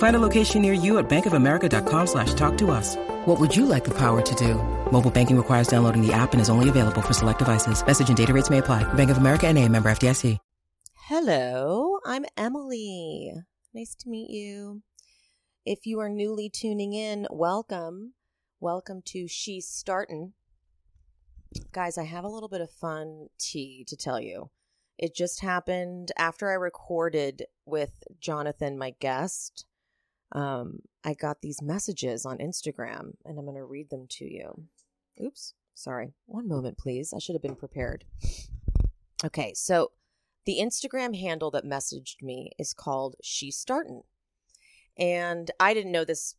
Find a location near you at bankofamerica.com slash talk to us. What would you like the power to do? Mobile banking requires downloading the app and is only available for select devices. Message and data rates may apply. Bank of America and a member FDIC. Hello, I'm Emily. Nice to meet you. If you are newly tuning in, welcome. Welcome to She's Startin'. Guys, I have a little bit of fun tea to tell you. It just happened after I recorded with Jonathan, my guest. Um, I got these messages on Instagram and I'm going to read them to you. Oops, sorry. One moment, please. I should have been prepared. Okay, so the Instagram handle that messaged me is called She Startin'. And I didn't know this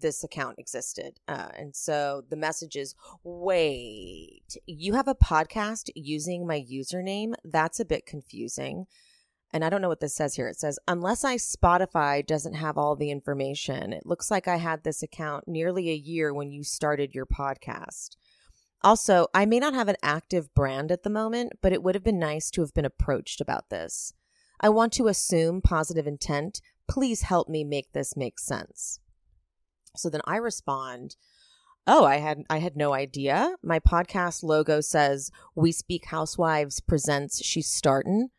this account existed. Uh, and so the message is wait, you have a podcast using my username? That's a bit confusing. And I don't know what this says here. It says, unless I Spotify doesn't have all the information, it looks like I had this account nearly a year when you started your podcast. Also, I may not have an active brand at the moment, but it would have been nice to have been approached about this. I want to assume positive intent. Please help me make this make sense. So then I respond, "Oh, I had I had no idea. My podcast logo says We Speak Housewives presents She's Startin'.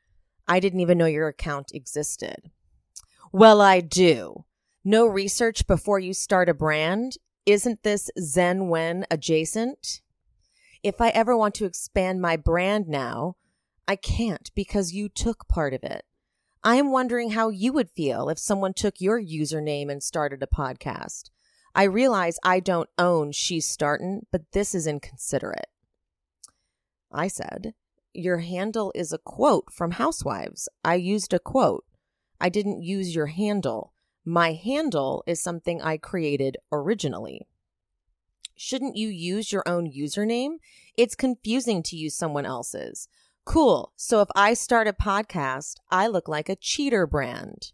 I didn't even know your account existed." Well, I do. No research before you start a brand? Isn't this Zen Wen adjacent? If I ever want to expand my brand now, I can't because you took part of it. I am wondering how you would feel if someone took your username and started a podcast. I realize I don't own She's Startin', but this is inconsiderate. I said, Your handle is a quote from Housewives. I used a quote. I didn't use your handle. My handle is something I created originally. Shouldn't you use your own username? It's confusing to use someone else's. Cool. So if I start a podcast, I look like a cheater brand.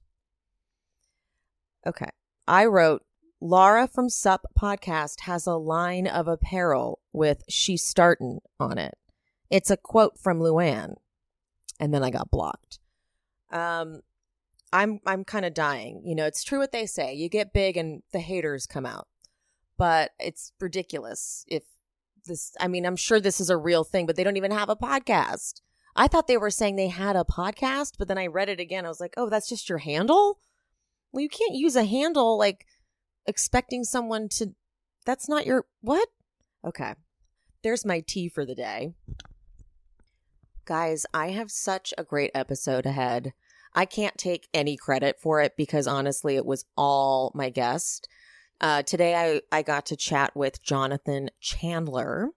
Okay. I wrote, Laura from Sup Podcast has a line of apparel with She Startin' on it. It's a quote from Luann. And then I got blocked. Um, I'm I'm kind of dying. You know, it's true what they say. You get big and the haters come out. But it's ridiculous if this I mean, I'm sure this is a real thing, but they don't even have a podcast. I thought they were saying they had a podcast, but then I read it again. I was like, "Oh, that's just your handle?" Well, you can't use a handle like expecting someone to That's not your what? Okay. There's my tea for the day. Guys, I have such a great episode ahead. I can't take any credit for it because honestly, it was all my guest. Uh, today, I, I got to chat with Jonathan Chandler.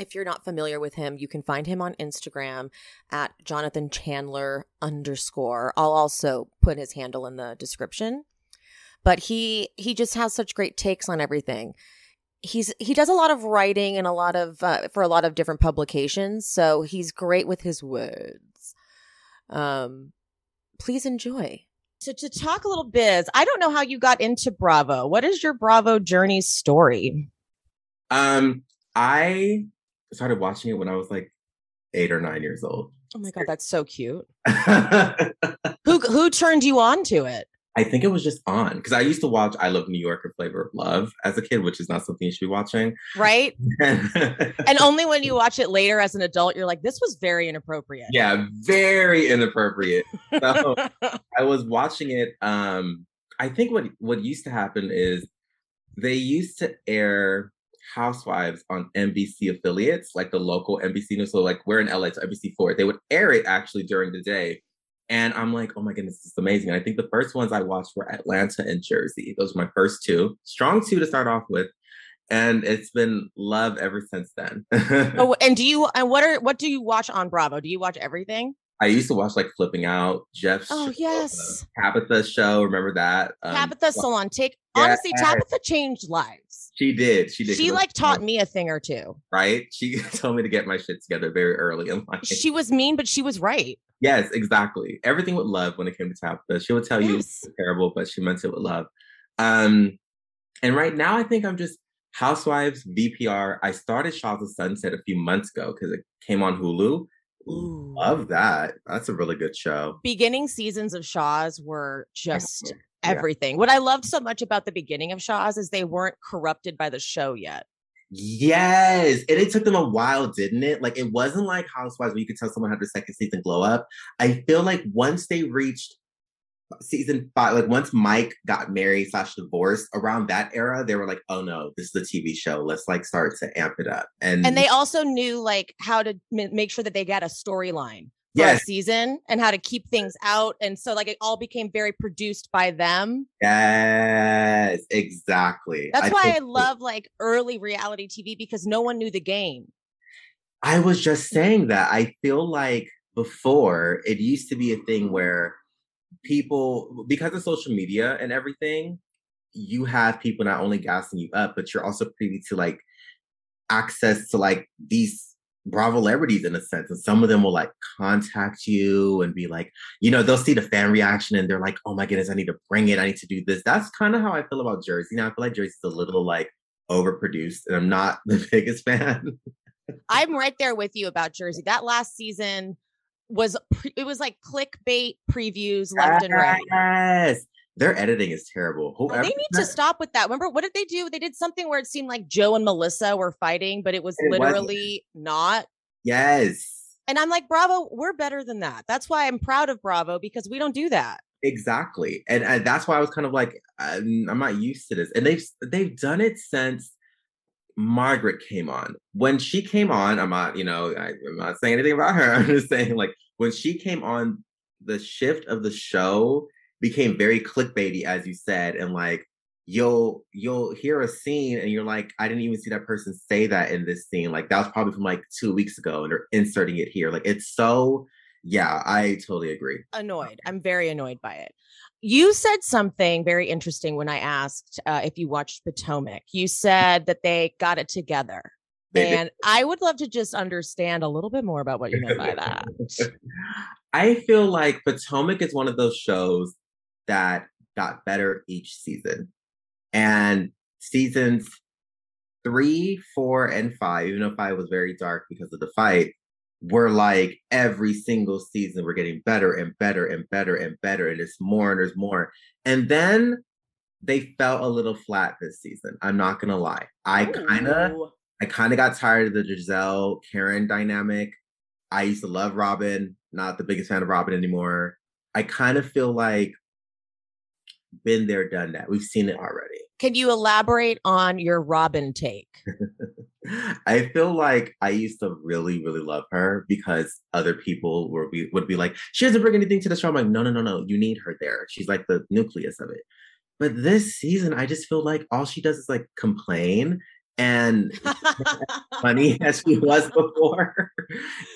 If you're not familiar with him, you can find him on Instagram at Jonathan Chandler underscore. I'll also put his handle in the description. But he he just has such great takes on everything. He's he does a lot of writing and a lot of uh, for a lot of different publications, so he's great with his words. Um, please enjoy. So to talk a little biz, I don't know how you got into Bravo. What is your Bravo journey story? Um, I started watching it when I was like eight or nine years old. Oh my god, that's so cute. who who turned you on to it? I think it was just on because I used to watch I Love New York or Flavor of Love as a kid, which is not something you should be watching. Right. and only when you watch it later as an adult, you're like, this was very inappropriate. Yeah, very inappropriate. So I was watching it. Um, I think what what used to happen is they used to air Housewives on NBC affiliates, like the local NBC news. So like we're in LA, so NBC four. They would air it actually during the day. And I'm like, oh my goodness, this is amazing. And I think the first ones I watched were Atlanta and Jersey. Those were my first two. Strong two to start off with. And it's been love ever since then. oh, and do you and what are what do you watch on Bravo? Do you watch everything? I used to watch like Flipping Out, Jeff's Oh show, yes. uh, Tabatha's show. Remember that? Um, Tabatha Salon. Take honestly, Tabatha changed lives. She did. She did. She like taught me a thing or two. right? She told me to get my shit together very early in life. She was mean, but she was right. Yes, exactly. Everything with love when it came to Tabatha. She would tell you Yes. it's terrible, but she meant it with love. Um, and right now I think I'm just Housewives, VPR. I started Shahs of Sunset a few months ago because it came on Hulu. Ooh. Love that. That's a really good show. Beginning seasons of Shahs were just Yeah. everything. What I loved so much about the beginning of Shahs is they weren't corrupted by the show yet. Yes. And it took them a while, didn't it? Like it wasn't like Housewives where you could tell someone had their second season glow up. I feel like once they reached season five, like once Mike got married slash divorced around that era, they were like, oh no, this is a TV show. Let's like start to amp it up. And, And they also knew like how to m- make sure that they got a storyline Yes. season and how to keep things out. And so like it all became very produced by them. yes, exactly. That's why I think- love like early reality TV because no one knew the game. I was just saying that. I feel like before it used to be a thing where people, because of social media and everything, you have people not only gassing you up, but you're also privy to like access to like these Bravo celebrities in a sense. And some of them will like contact you and be like, you know, they'll see the fan reaction and they're like, oh my goodness, I need to bring it. I need to do this. That's kind of how I feel about Jersey. Now I feel like Jersey's a little like overproduced and I'm not the biggest fan. I'm right there with you about Jersey. That last season was it was like clickbait previews left and right. Yes. Their editing is terrible. Whoever They need to stop with that. Remember what did they do? They did something where it seemed like Joe and Melissa were fighting, but it was It wasn't. literally not. Yes. And I'm like, Bravo, we're better than that. That's why I'm proud of Bravo because we don't do that. Exactly. And, and that's why I was kind of like, I'm, I'm not used to this. And they've they've done it since Margaret came on. When she came on, I'm not, you know, I, I'm not saying anything about her. I'm just saying, like, when she came on, the shift of the show became very clickbaity, as you said, and like you'll you'll hear a scene and you're like, I didn't even see that person say that in this scene. Like that was probably from like two weeks ago, and they're inserting it here. Like it's so, yeah, I totally agree. Annoyed. I'm very annoyed by it. You said something very interesting when I asked uh, if you watched Potomac. You said that they got it together. And I would love to just understand a little bit more about what you meant by that. I feel like Potomac is one of those shows that got better each season. And seasons three, four, and five, even though five was very dark because of the fight, were like every single season we're getting better and better and better and better. And it's more and there's more. And then they felt a little flat this season. I'm not gonna lie. I kind of Ooh. I kind of got tired of the Gizelle Karen dynamic. I used to love Robyn, not the biggest fan of Robyn anymore. I kind of feel like been there, done that. We've seen it already. Can you elaborate on your Robyn take? I feel like I used to really, really love her because other people were be, would be like, she doesn't bring anything to the show. I'm like, no, no, no, no. You need her there. She's like the nucleus of it. But this season, I just feel like all she does is like complain and funny as she was before.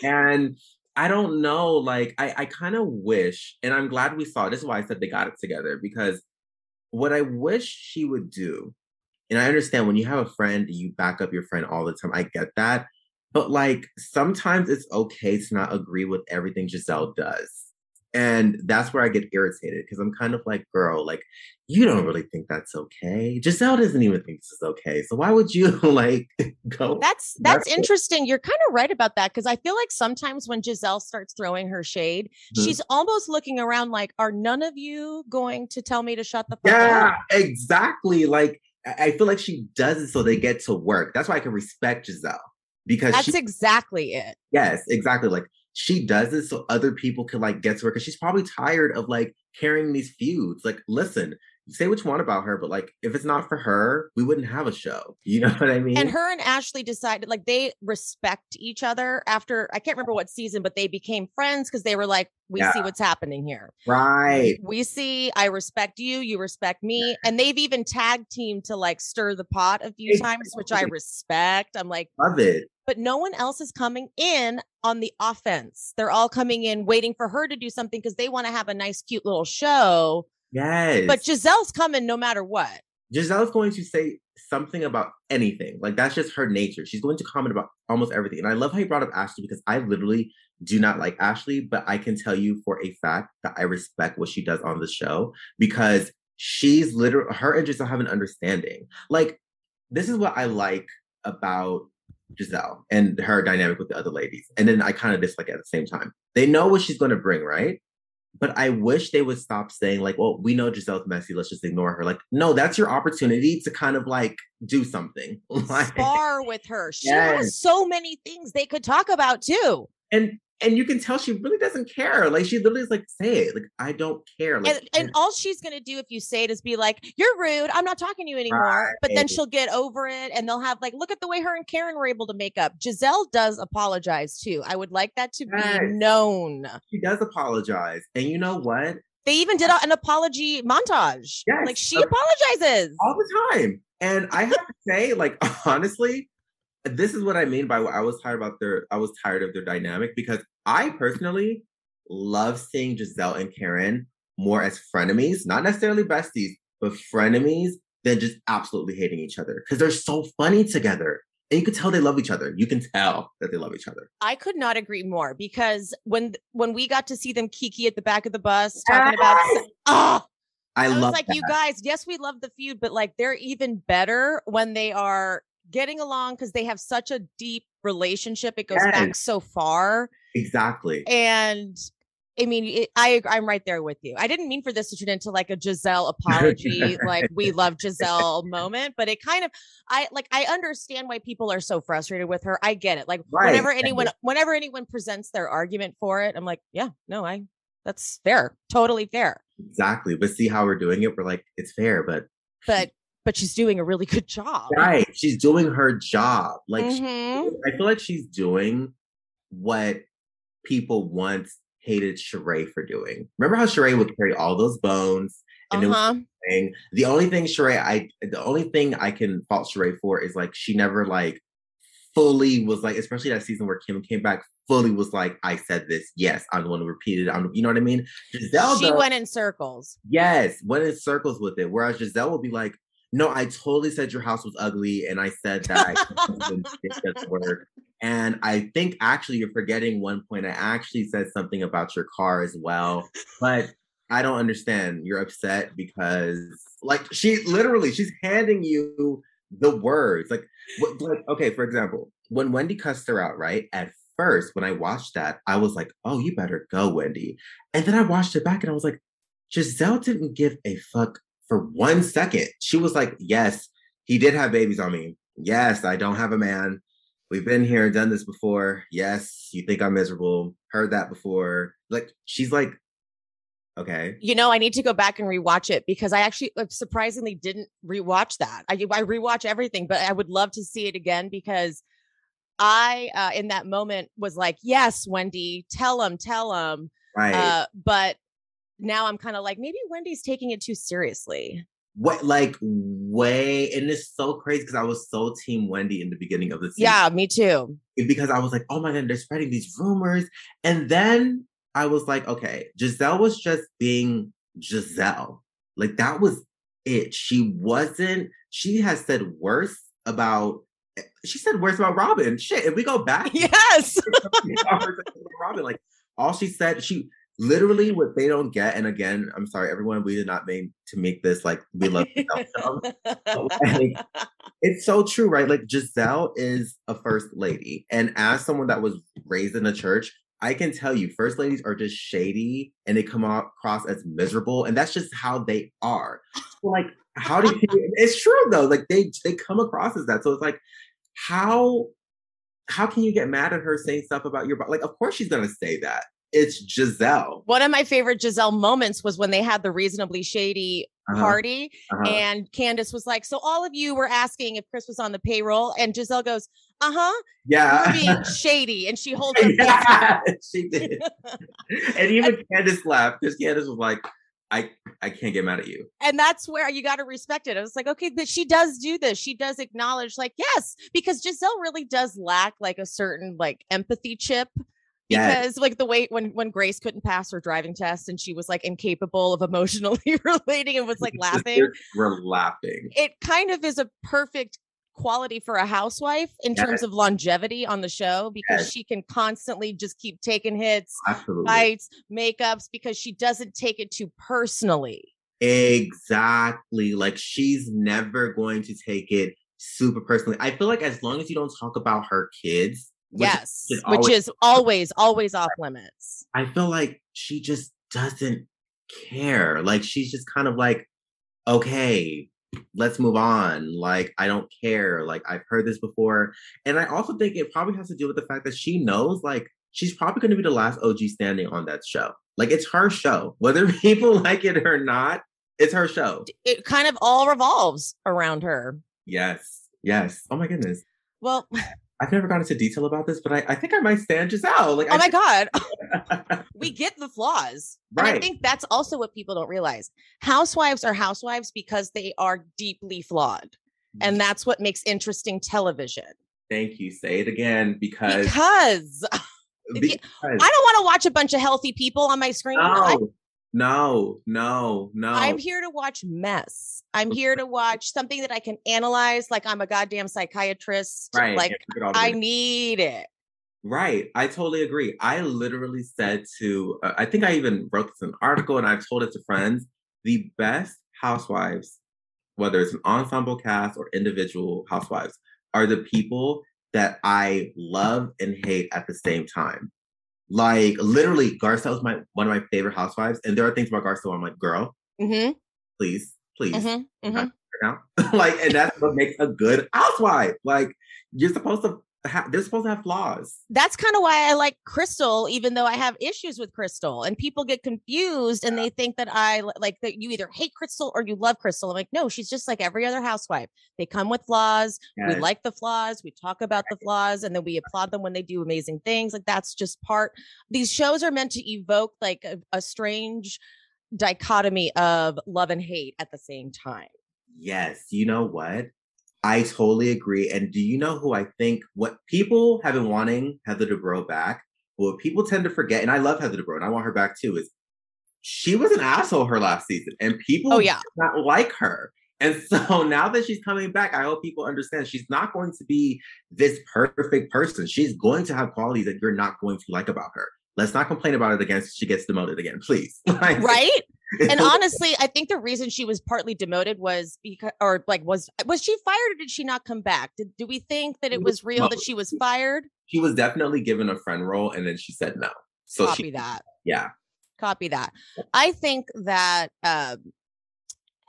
and I don't know, like I, I kind of wish, and I'm glad we saw. This is why I said they got it together because what I wish she would do, and I understand when you have a friend, you back up your friend all the time. I get that, but like sometimes it's okay to not agree with everything Gizelle does. And that's where I get irritated because I'm kind of like, girl, like, you don't really think that's okay. Gizelle doesn't even think this is okay. So why would you like go? That's that's interesting. You're kind of right about that because I feel like sometimes when Gizelle starts throwing her shade, mm-hmm. she's almost looking around like, are none of you going to tell me to shut the fuck yeah, up? Yeah, exactly. Like I feel like she does it so they get to work. That's why I can respect Gizelle because that's she, exactly it. Yes, exactly. Like she does it so other people can like get to her because she's probably tired of like carrying these feuds. Like, listen, say what you want about her, but like if it's not for her, we wouldn't have a show. You know what I mean? And her and Ashley decided like they respect each other after I can't remember what season, but they became friends because they were like, we yeah. see what's happening here. Right. We see I respect you, you respect me. And they've even tag teamed to like stir the pot a few exactly. times, which I respect. I'm like, love it. But no one else is coming in on the offense. They're all coming in waiting for her to do something because they want to have a nice, cute little show Yes. But Gizelle's coming no matter what. Gizelle's going to say something about anything. Like that's just her nature. She's going to comment about almost everything. And I love how you brought up Ashley because I literally do not like Ashley, but I can tell you for a fact that I respect what she does on the show because she's literally her and Gizelle have an understanding. Like this is what I like about Gizelle and her dynamic with the other ladies. And then I kind of dislike it at the same time. They know what she's going to bring, right? But I wish they would stop saying, like, well, we know Gizelle's messy, let's just ignore her. Like, no, that's your opportunity to kind of like do something. Spar with her. She yes. has so many things they could talk about too. And and you can tell she really doesn't care. Like she literally is like, say it. Like I don't care. Like, and, and all she's gonna do if you say it is be like, "You're rude. I'm not talking to you anymore." Right. But then she'll get over it, and they'll have like, "Look at the way her and Karen were able to make up." Gizelle does apologize too. I would like that to yes. be known. She does apologize, and you know what? They even did an apology montage. Yes. Like she apologizes all the time. And I have to say, like honestly, this is what I mean by what I was tired about their I was tired of their dynamic because I personally love seeing Gizelle and Karen more as frenemies, not necessarily besties, but frenemies than just absolutely hating each other because they're so funny together. And you can tell they love each other. You can tell that they love each other. I could not agree more because when when we got to see them kiki at the back of the bus talking about oh I, I was like, that. you guys, yes, we love the feud, but like they're even better when they are getting along because they have such a deep relationship. It goes yes. back so far. Exactly. And I mean, it, I I'm right there with you. I didn't mean for this to turn into like a Gizelle apology, like we love Gizelle moment, but it kind of I like I understand why people are so frustrated with her. I get it. Like right. whenever anyone whenever anyone presents their argument for it, I'm like, yeah, no, I that's fair, totally fair. Exactly. But see how we're doing it. We're like, it's fair, but but but she's doing a really good job. Right. She's doing her job. Like mm-hmm. she, I feel like she's doing what people once hated Sheree for doing. Remember how Sheree would carry all those bones and uh-huh. it the only thing Sheree I the only thing I can fault Sheree for is like she never like fully was like, especially that season where Kim came back, fully was like, I said this. Yes, I'm the one who repeated it. I'm, you know what I mean? Gizelle, she though, went in circles. Yes, went in circles with it. Whereas Gizelle will be like, no, I totally said your house was ugly, and I said that I work. And I think actually you're forgetting one point. I actually said something about your car as well, but I don't understand. You're upset because, like, she literally she's handing you the words. Like, like okay, for example, when Wendy cussed her out, right? At first, when I watched that, I was like, "Oh, you better go, Wendy." And then I watched it back, and I was like, Gizelle didn't give a fuck for one second. She was like, Yes, he did have babies on me. Yes, I don't have a man. We've been here, done this before. Yes, you think I'm miserable. Heard that before. Like, she's like, Okay. You know, I need to go back and rewatch it because I actually surprisingly didn't rewatch that. I, I rewatch everything, but I would love to see it again because I, uh, in that moment, was like, yes, Wendy, tell him, tell him. Right. Uh, but now I'm kind of like, maybe Wendy's taking it too seriously. What like way and it's so crazy because I was so team Wendy in the beginning of the season. Yeah, me too. Because I was like, oh my god, they're spreading these rumors. And then I was like, okay, Gizelle was just being Gizelle. Like that was it. She wasn't, she has said worse about eh, she said worse about Robyn. Shit, if we go back, yes. Robyn, like all she said, she literally what they don't get. And again, I'm sorry, everyone, we did not mean to make this like we love like, it's so true, right? Like gizelle is a first lady. And as someone that was raised in a church, I can tell you, first ladies are just shady and they come across as miserable, and that's just how they are. So like, how do you? it's true though. Like they they come across as that. So it's like, how how can you get mad at her saying stuff about your body? Like, of course she's gonna say that. It's Gizelle. One of my favorite Gizelle moments was when they had the reasonably shady uh-huh. party. Uh-huh. And Candiace was like, So all of you were asking if Chris was on the payroll. And Gizelle goes, Uh huh. Yeah. You're being shady. And she holds her yeah, she did. and even and, Candiace laughed because Candiace was like, I I can't get mad at you. And that's where you got to respect it. I was like, okay, but she does do this. She does acknowledge, like, yes, because Gizelle really does lack like a certain like empathy chip because like the way when when Grace couldn't pass her driving test and she was like incapable of emotionally relating and was like laughing. We're laughing. It kind of is a perfect quality for a housewife in yes. terms of longevity on the show because yes. she can constantly just keep taking hits, Absolutely. fights, makeups because she doesn't take it too personally. Exactly. Like she's never going to take it super personally. I feel like as long as you don't talk about her kids, which yes, is which is always, always off limits. I feel like she just doesn't care. Like she's just kind of like, okay, let's move on. Like, I don't care. Like, I've heard this before. And I also think it probably has to do with the fact that she knows, like, she's probably going to be the last OG standing on that show. Like, it's her show. Whether people like it or not, it's her show. It kind of all revolves around her. Yes. Yes. Oh my goodness. Well, I've never gone into detail about this, but I, I think I might stand Gizelle. Like, oh I my god, we get the flaws. Right. And I think that's also what people don't realize. Housewives are housewives because they are deeply flawed, and that's what makes interesting television. Thank you. Say it again because because. because. I don't want to watch a bunch of healthy people on my screen. No. No, no, no. I'm here to watch mess. I'm here to watch something that I can analyze like I'm a goddamn psychiatrist. Right. Like I need it. Right. I totally agree. I literally said to, uh, I think I even wrote this an article and I've told it to friends the best housewives, whether it's an ensemble cast or individual housewives, are the people that I love and hate at the same time. Like literally, Garcelle is my one of my favorite housewives, and there are things about Garcelle I'm like, girl, mm-hmm. please, please, mm-hmm. Mm-hmm. now. like, and that's what makes a good housewife. Like, you're supposed to they're supposed to have flaws. That's kind of why I like Crystal, even though I have issues with Crystal. And people get confused and they think that I like that you either hate Crystal or you love Crystal. I'm like, no, she's just like every other housewife. They come with flaws. Yes. We like the flaws. We talk about the flaws and then we applaud them when they do amazing things. Like that's just part. These shows are meant to evoke like a, a strange dichotomy of love and hate at the same time. Yes. You know what? I totally agree. And do you know who I think what people have been wanting Heather Dubrow back? What people tend to forget, and I love Heather Dubrow and I want her back too, is she was an asshole her last season and people oh, yeah. not like her. And so now that she's coming back, I hope people understand she's not going to be this perfect person. She's going to have qualities that you're not going to like about her. Let's not complain about it again. She gets demoted again, please. right? and honestly, I think the reason she was partly demoted was because, or like, was was she fired or did she not come back? Did do we think that it was real that she was fired? She was definitely given a friend role, and then she said no. So copy she, that. Yeah, copy that. I think that um,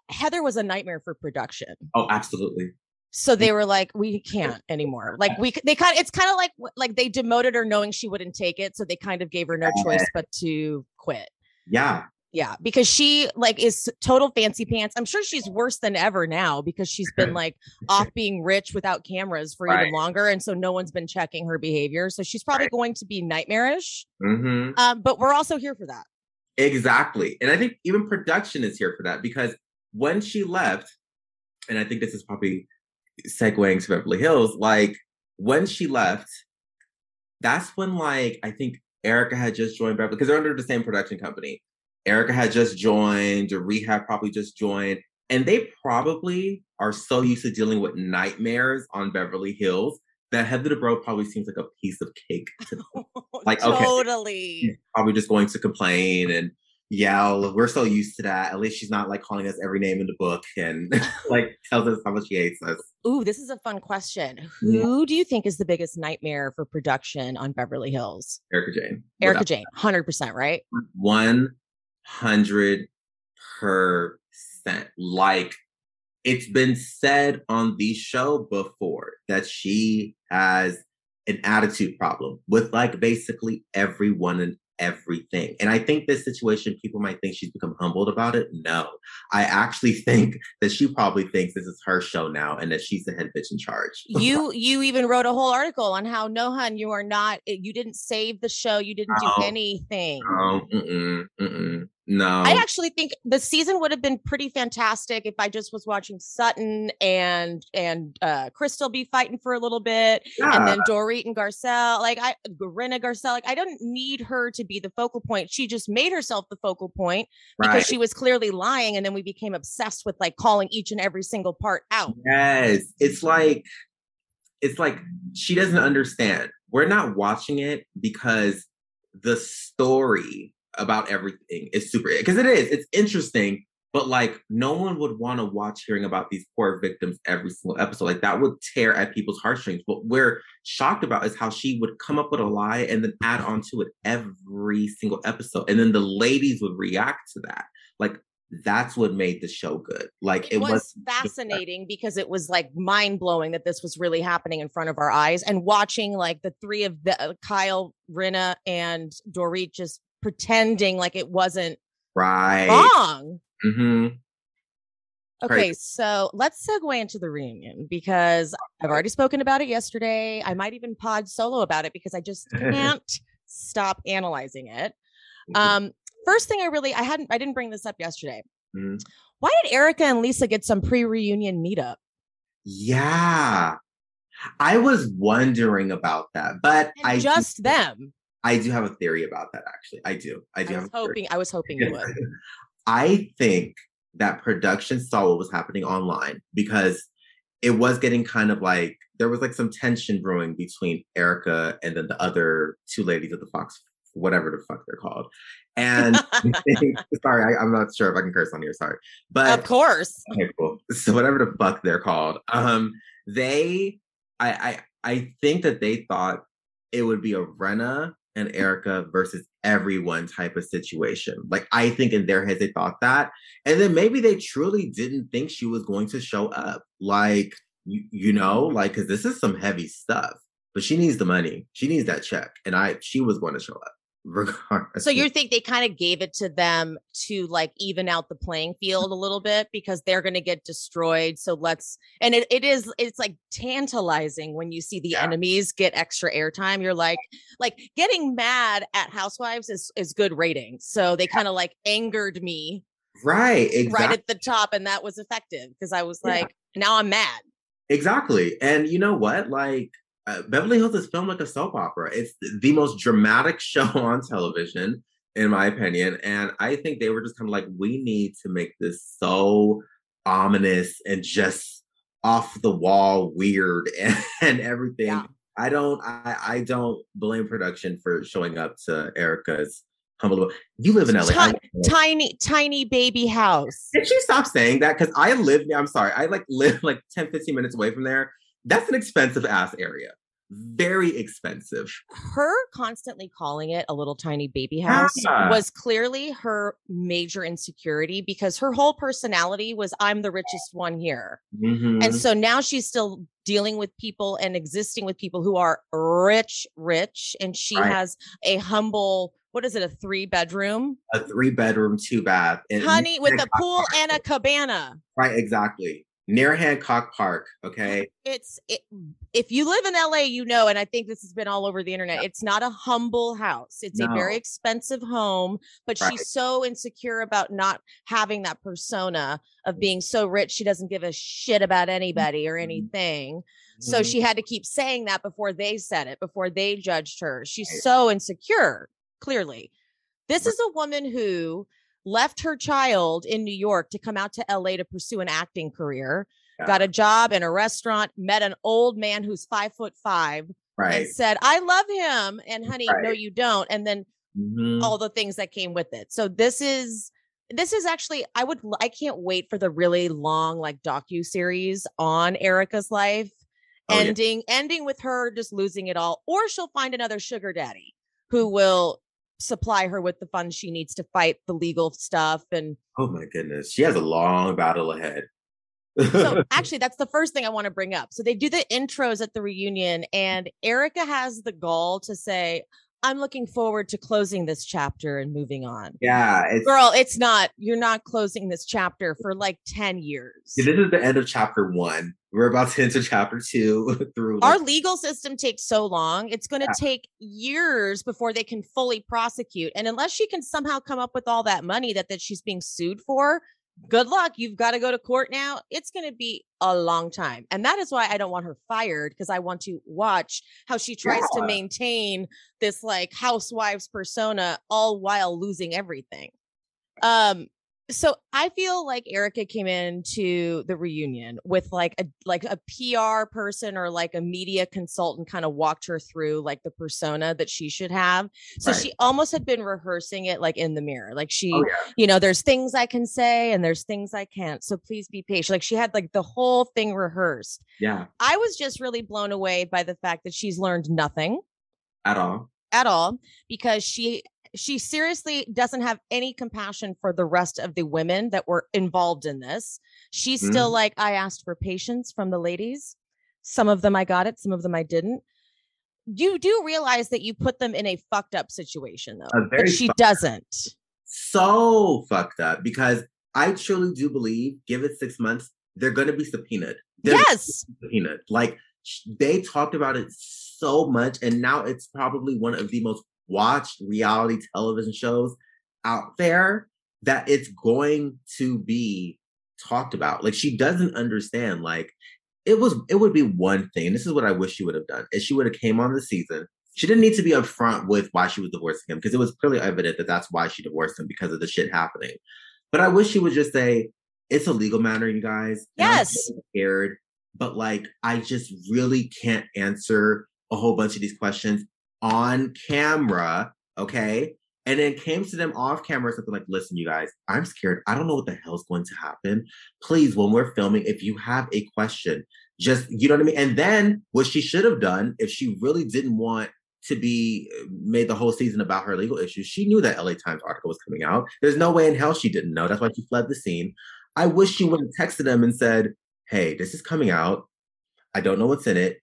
Heather was a nightmare for production. Oh, absolutely. So they were like, we can't anymore. Like we, they kind of, it's kind of like like they demoted her knowing she wouldn't take it, so they kind of gave her no choice but to quit. Yeah, yeah, because she like is total fancy pants. I'm sure she's worse than ever now because she's been like off being rich without cameras for right. even longer, and so no one's been checking her behavior. So she's probably right. going to be nightmarish. Mm-hmm. Um, but we're also here for that. Exactly, and I think even production is here for that because when she left, and I think this is probably segueing to Beverly Hills, like when she left, that's when like I think Erika had just joined Beverly because they're under the same production company. Erika had just joined, Rehab probably just joined, and they probably are so used to dealing with nightmares on Beverly Hills that Heather Dubrow probably seems like a piece of cake. To like, okay, totally. probably just going to complain and yell. We're so used to that. At least she's not like calling us every name in the book and like tells us how much she hates us. Ooh, this is a fun question. Who yeah. do you think is the biggest nightmare for production on Beverly Hills? Erika Jayne. Erika Jayne, 100%, right? 100%. Like it's been said on the show before that she has an attitude problem with like basically everyone and everything. And I think this situation, people might think she's become humbled about it. No, I actually think that she probably thinks this is her show now and that she's the head bitch in charge. you you even wrote a whole article on how no, hun, you are not. Eh, you didn't save the show. You didn't do anything. No, mm-mm, mm-mm. No. I actually think the season would have been pretty fantastic if I just was watching Sutton and and uh Crystal be fighting for a little bit yeah. and then Dorit and Garcelle. Like I Rinna Garcelle, like I don't need her to be the focal point. She just made herself the focal point because right. she was clearly lying and then we became obsessed with like calling each and every single part out. Yes. It's like it's like she doesn't understand. We're not watching it because the story about everything. Is super because it is it's interesting but like no one would want to watch hearing about these poor victims every single episode. Like that would tear at people's heartstrings. What we're shocked about is how she would come up with a lie and then add on to it every single episode and then the ladies would react to that. Like that's what made the show good. Like it, it was, was, fascinating because it was like mind blowing that this was really happening in front of our eyes and watching like the three of the uh, Kyle, Rinna, and Dorit just pretending like it wasn't right wrong. Mm-hmm. Okay, Crazy. so let's segue into the reunion because I've already spoken about it yesterday. I might even pod solo about it because I just can't stop analyzing it. Mm-hmm. Um, first thing I really I hadn't I didn't bring this up yesterday. Mm-hmm. Why did Erika and Lisa get some pre-reunion meetup? Yeah. I was wondering about that, but and I just them. I do have a theory about that. Actually, I do. I do. I was hoping. I was hoping you would. I think that production saw what was happening online because it was getting kind of like there was like some tension brewing between Erika and then the other two ladies of the Fox, whatever the fuck they're called. And sorry, I, am not sure if I can curse on here. Sorry, but of course. Okay, cool. So whatever the fuck they're called, um, they, I, I, I think that they thought it would be a Rinna and Erika versus everyone type of situation. Like I think in their heads they thought that. And then maybe they truly didn't think she was going to show up. Like you, you know, like cuz this is some heavy stuff. But she needs the money. She needs that check. And I she was going to show up regardless. So you think they kind of gave it to them to like even out the playing field a little bit because they're going to get destroyed. So let's and it, it is it's like tantalizing when you see the yeah. enemies get extra airtime. You're like like getting mad at housewives is is good rating. So they kind of like angered me. Right, exactly. Right at the top and that was effective because I was like yeah. now I'm mad. Exactly. And you know what? Like uh, Beverly Hills is filmed like a soap opera. It's the most dramatic show on television, in my opinion. And I think they were just kind of like, we need to make this so ominous and just off the wall weird and, and everything. Yeah. I don't I, I don't blame production for showing up to Erika's humble you live in LA. tiny, tiny baby house. Did she stop saying that? Because I live I'm sorry, I like live like 10, 15 minutes away from there that's an expensive ass area. Very expensive. Her constantly calling it a little tiny baby house yeah. was clearly her major insecurity because her whole personality was I'm the richest one here. Mm-hmm. And so now she's still dealing with people and existing with people who are rich, rich. And she right. has a humble what is it, a three bedroom? A three bedroom, two bath. Honey, with a pool and a cabana. Right, exactly near Hancock Park. Okay. It's it, if you live in LA, you know, and I think this has been all over the internet. It's not a humble house. It's no. a very expensive home, but right. she's so insecure about not having that persona of being so rich. She doesn't give a shit about anybody or mm-hmm. anything. Mm-hmm. So she had to keep saying that before they said it, before they judged her. She's right. so insecure, clearly. This right. is a woman who left her child in New York to come out to LA to pursue an acting career. Yeah. got a job in a restaurant, met an old man who's five foot five, right. and said, I love him. And honey, no, you don't. And then Mhm. all the things that came with it. So this is this is actually I would I can't wait for the really long like docu series on Erika's life Oh, yeah. ending ending with her just losing it all or she'll find another sugar daddy who will supply her with the funds she needs to fight the legal stuff and Oh my goodness. She has a long battle ahead. so actually that's the first thing I want to bring up. So they do the intros at the reunion and Erika has the gall to say I'm looking forward to closing this chapter and moving on. yeah, it's girl it's not you're not closing this chapter for like 10 years See, this is the end of chapter one. We're about to enter chapter two through our like, legal system takes so long it's going to Yeah. take years before they can fully prosecute and unless she can somehow come up with all that money that that she's being sued for good luck you've got to go to court now it's going to be a long time and that is why i don't want her fired because i want to watch how she tries to maintain this like housewives persona all while losing everything. Um so i feel like erika came into the reunion with like a like a pr person or like a media consultant kind of walked her through like the persona that she should have so Right. she almost had been rehearsing it like in the mirror like oh, she Oh, yeah. you know there's things i can say and there's things i can't so please be patient like she had like the whole thing rehearsed yeah, i was just really blown away by the fact that she's learned nothing at all. at all because she she seriously doesn't have any compassion for the rest of the women that were involved in this. She's still Mhm. like I asked for patience from the ladies. Some of them I got it, some of them I didn't. You do realize that you put them in a fucked up situation though. But she doesn't. So fucked up because I truly do believe, give it six months, they're going to be subpoenaed. They're Yes. subpoenaed. Like they talked about it so much, and now it's probably one of the most watched reality television shows out there that it's going to be talked about. Like she doesn't understand. Like it was, it would be one thing. And this is what I wish she would have done. Is she would have came on the season. She didn't need to be upfront with why she was divorcing him because it was clearly evident that that's why she divorced him because of the shit happening. But I wish she would just say it's a legal matter, you guys. Yes. scared, but like I just really can't answer a whole bunch of these questions on camera. Okay. And then came to them off camera, something like, listen, you guys, I'm scared. I don't know what the hell's going to happen. Please, when we're filming, if you have a question, just, you know what I mean? And then what she should have done, if she really didn't want to be uh, made the whole season about her legal issues, she knew that LA Times article was coming out. There's no way in hell she didn't know. That's why she fled the scene. I wish she would have texted them and said, hey, this is coming out. I don't know what's in it.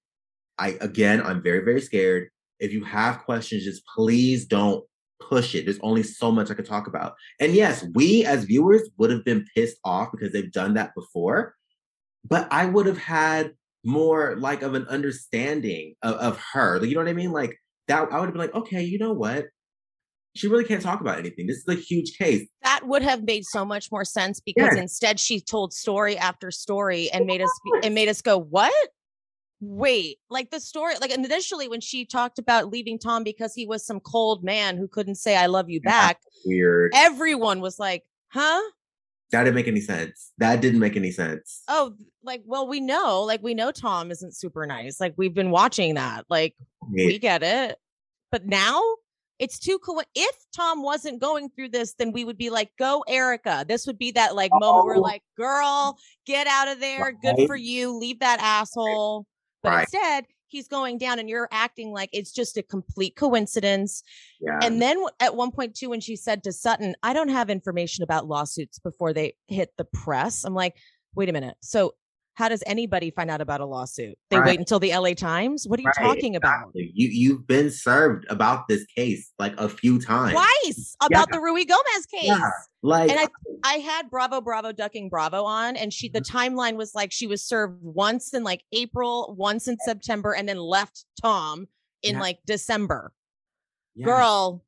I, again, I'm very, very scared. If you have questions, just please don't push it. There's only so much I could talk about. And yes, we as viewers would have been pissed off because they've done that before. But I would have had more like of an understanding of, of her. Like, you know what I mean? Like that, I would have been like, okay, you know what? She really can't talk about anything. This is a huge case. That would have made so much more sense because Yes. instead she told story after story and made us and made us go, "What? Wait!" Like the story, like initially when she talked about leaving Tom because he was some cold man who couldn't say "I love you" back, Weird. everyone was like, "Huh? That didn't make any sense. That didn't make any sense. Oh, like well, we know, like we know Tom isn't super nice. Like we've been watching that. Like we get it. But now it's too cool. If Tom wasn't going through this, then we would be like, go, Erika. This would be that like moment where Oh. like, girl, get out of there. Good for you. Leave that asshole. But Right. instead, he's going down and you're acting like it's just a complete coincidence. yeah. And then at one point, too, when she said to Sutton, I don't have information about lawsuits before they hit the press. I'm like, wait a minute. So how does anybody find out about a lawsuit? They Right. wait until the LA Times? What are you Right, talking about? exactly. You you've been served about this case like a few times. Twice about the Rui Gomez case. Yeah. Like And I I had Bravo Bravo Ducking Bravo on and she the Mm-hmm. timeline was like she was served once in like April, once in September, and then left Tom in Yeah. like December. yeah. Girl,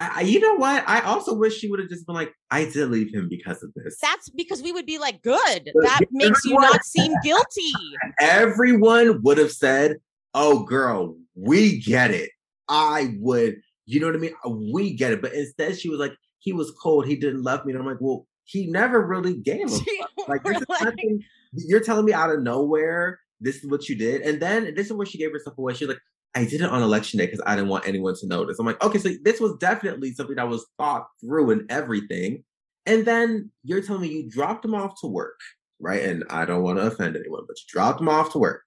I, you know what? I also wish she would have just been like, I did leave him because of this. that's because we would be like, good. But That makes you not seem guilty. Everyone would have said, "Oh, girl, we get it." I would, you know what I mean? Oh, we get it. But instead, she was like, "He was cold. He didn't love me." And I'm like, "Well, he never really gave a. Like, this is Like- nothing, you're telling me out of nowhere this is what you did, and then this is where she gave herself away. She's like, I did it on election day because I didn't want anyone to notice. I'm like, okay, so this was definitely something that was thought through and everything. And then you're telling me you dropped him off to work, right? And I don't want to offend anyone, but you dropped him off to work.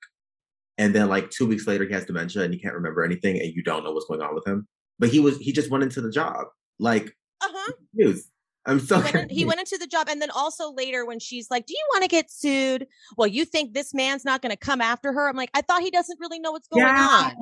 And then like two weeks later, he has dementia and he can't remember anything and you don't know what's going on with him. But he was he just went into the job. Like Uh-huh. news. I'm so He went, in- he went into the job and then also later when she's like do you want to get sued well you think this man's not going to come after her i'm like i thought he doesn't really know what's going on.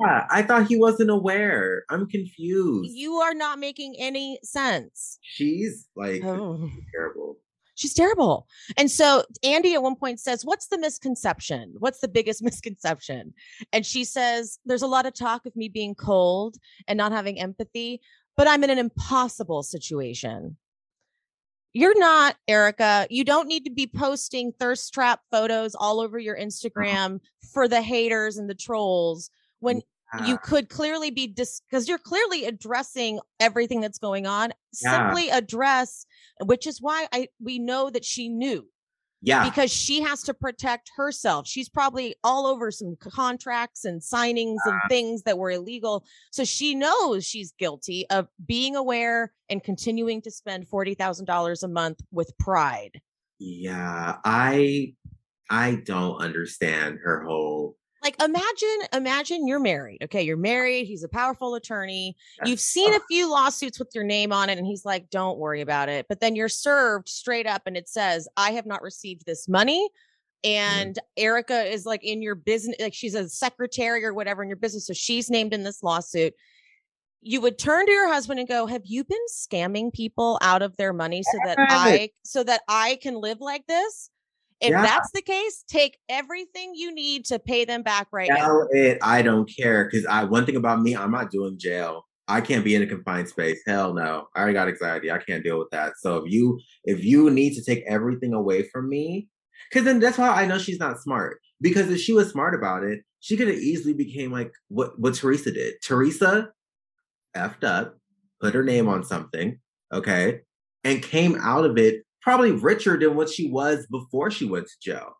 yeah, on I thought he wasn't aware. I'm confused. you are not making any sense She's like oh. terrible. she's terrible and so andy at one point says what's the misconception what's the biggest misconception and she says there's a lot of talk of me being cold and not having empathy but i'm in an impossible situation you're not erika. You don't need to be posting thirst trap photos all over your uh-huh. instagram for the haters and the trolls when you could clearly be dis because you're clearly addressing everything that's going on. Yeah. simply address which is why i we know that she knew yeah. because she has to protect herself she's probably all over some contracts and signings and Ah. things that were illegal so she knows she's guilty of being aware and continuing to spend $40,000 a month with pride Yeah, I I don't understand her whole like imagine imagine you're married okay? You're married he's a powerful attorney. You've seen a few lawsuits with your name on it and he's like don't worry about it. But then you're served straight up and it says i have not received this money mm-hmm. and erika is like in your business like she's a secretary or whatever in your business so she's named in this lawsuit. You would turn to your husband and go have you been scamming people out of their money so that i so that i can live like this if Yeah. that's the case take everything you need to pay them back right now it I don't care because I one thing about me, I'm not doing jail. I can't be in a confined space. Hell no. I already got anxiety. I can't deal with that. So if you if you need to take everything away from me, because then that's why I know she's not smart. Because if she was smart about it, she could have easily became like what what Teresa did. Teresa effed up, put her name on something, okay, and came out of it probably richer than what she was before she went to jail.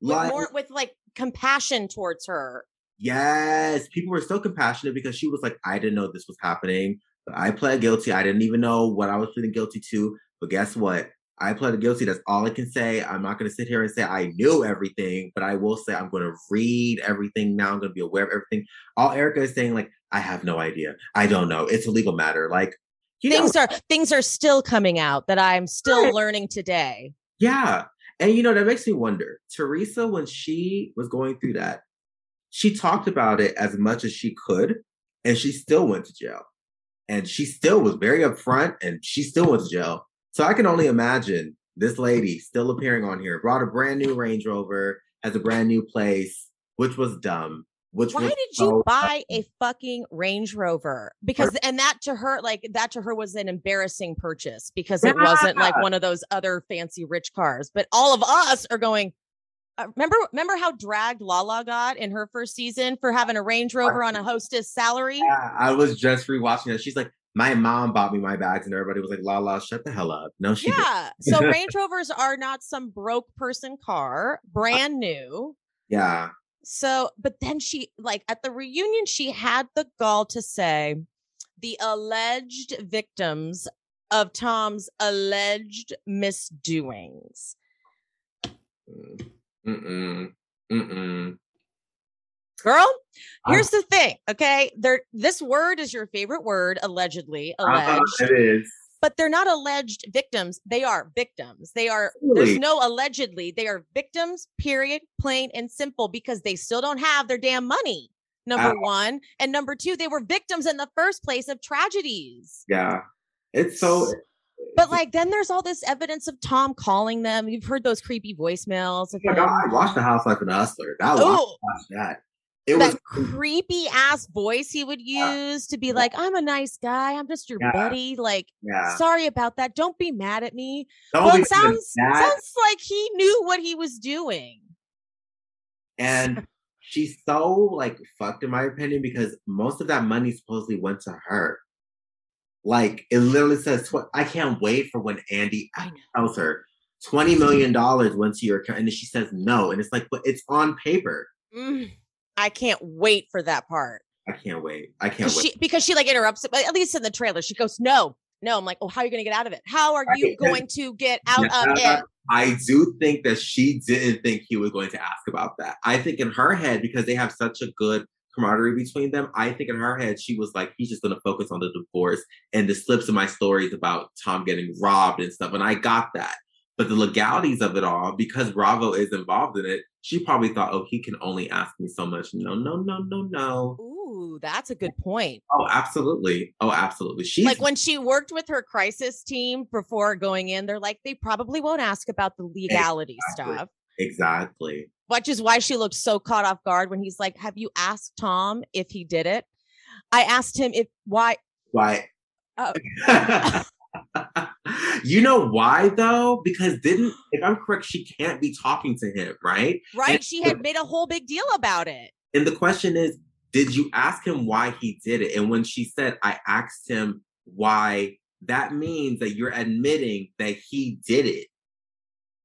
with Like, more with like compassion towards her. Yes, people were so compassionate because she was like, I didn't know this was happening. But I pled guilty. I didn't even know what I was pleading guilty to. But guess what? I pleaded guilty. That's all I can say. I'm not going to sit here and say I knew everything, but I will say I'm going to read everything now. I'm going to be aware of everything. All Erika is saying, like, I have no idea. I don't know. It's a legal matter. Like, you know, things are things are still coming out that I'm still Right. learning today. Yeah. And you know, that makes me wonder. Teresa, when she was going through that, she talked about it as much as she could, and she still went to jail. And she still was very upfront and she still went to jail. So I can only imagine this lady still appearing on here, brought a brand new Range Rover, has a brand new place, which was dumb. Which Why did so you buy a fucking Range Rover? Because and that to her like that to her was an embarrassing purchase because it wasn't like one of those other fancy rich cars. But all of us are going uh, remember remember how dragged Lala got in her first season for having a Range Rover on a hostess salary? Yeah, I was just rewatching it. She's like, my mom bought me my bags, and everybody was like, "La la, shut the hell up." No, she. Yeah. So Range Rovers are not some broke person car, brand new. Yeah, So, but then she, like at the reunion, she had the gall to say the alleged victims of Tom's alleged misdoings. Mm, Mm-mm. Mm-mm. Girl, Uh, here's the thing, okay? There this word is your favorite word, allegedly, Uh-huh, alleged. it is. But they're not alleged victims. They are victims. They are, there's no allegedly. They are victims, period, plain and simple, because they still don't have their damn money. Number Ow. one. And number two, they were victims in the first place of tragedies. Yeah, it's so. But like, then there's all this evidence of Tom calling them. You've heard those creepy voicemails Oh my God. I watched The Housewife and the Hustler. That was Oh, that. It that was creepy ass voice he would Yeah. use to be like, I'm a nice guy. I'm just your Yeah. buddy. Like, yeah. sorry about that. Don't be mad at me. Don't well, it sounds sounds like he knew what he was doing. and she's so like fucked in my opinion because most of that money supposedly went to her. Like it literally says, tw- I can't wait for when Andy tells her twenty million dollars went to your account, and then she says no, and it's like, but it's on paper. Mm, I can't wait for that part. I can't wait. I can't wait. She, because she like interrupts it, but at least in the trailer, she goes, "No, no." I'm like, "Oh, how are you going to get out of it? How are you Right. going to get out of it?" I do think that she didn't think he was going to ask about that. I think in her head, because they have such a good camaraderie between them, I think in her head, she was like, he's just going to focus on the divorce and the slips of my stories about Tom getting robbed and stuff. And I got that. But the legalities of it all, because Bravo is involved in it, she probably thought, oh, he can only ask me so much. No, no, no, no, no. Ooh, that's a good point. Oh, absolutely. Oh, absolutely. She's like when she worked with her crisis team before going in, they're like, they probably won't ask about the legality Exactly. stuff. exactly. which is why she looked so caught off guard when he's like, "Have you asked Tom if he did it?" I asked him if why. Why? Oh. you know why though? Because didn't, if I'm correct, she can't be talking to him, right? Right? She had made a whole big deal about it. And the question is, did you ask him why he did it? And when she said, I asked him why, that means that you're admitting that he did it.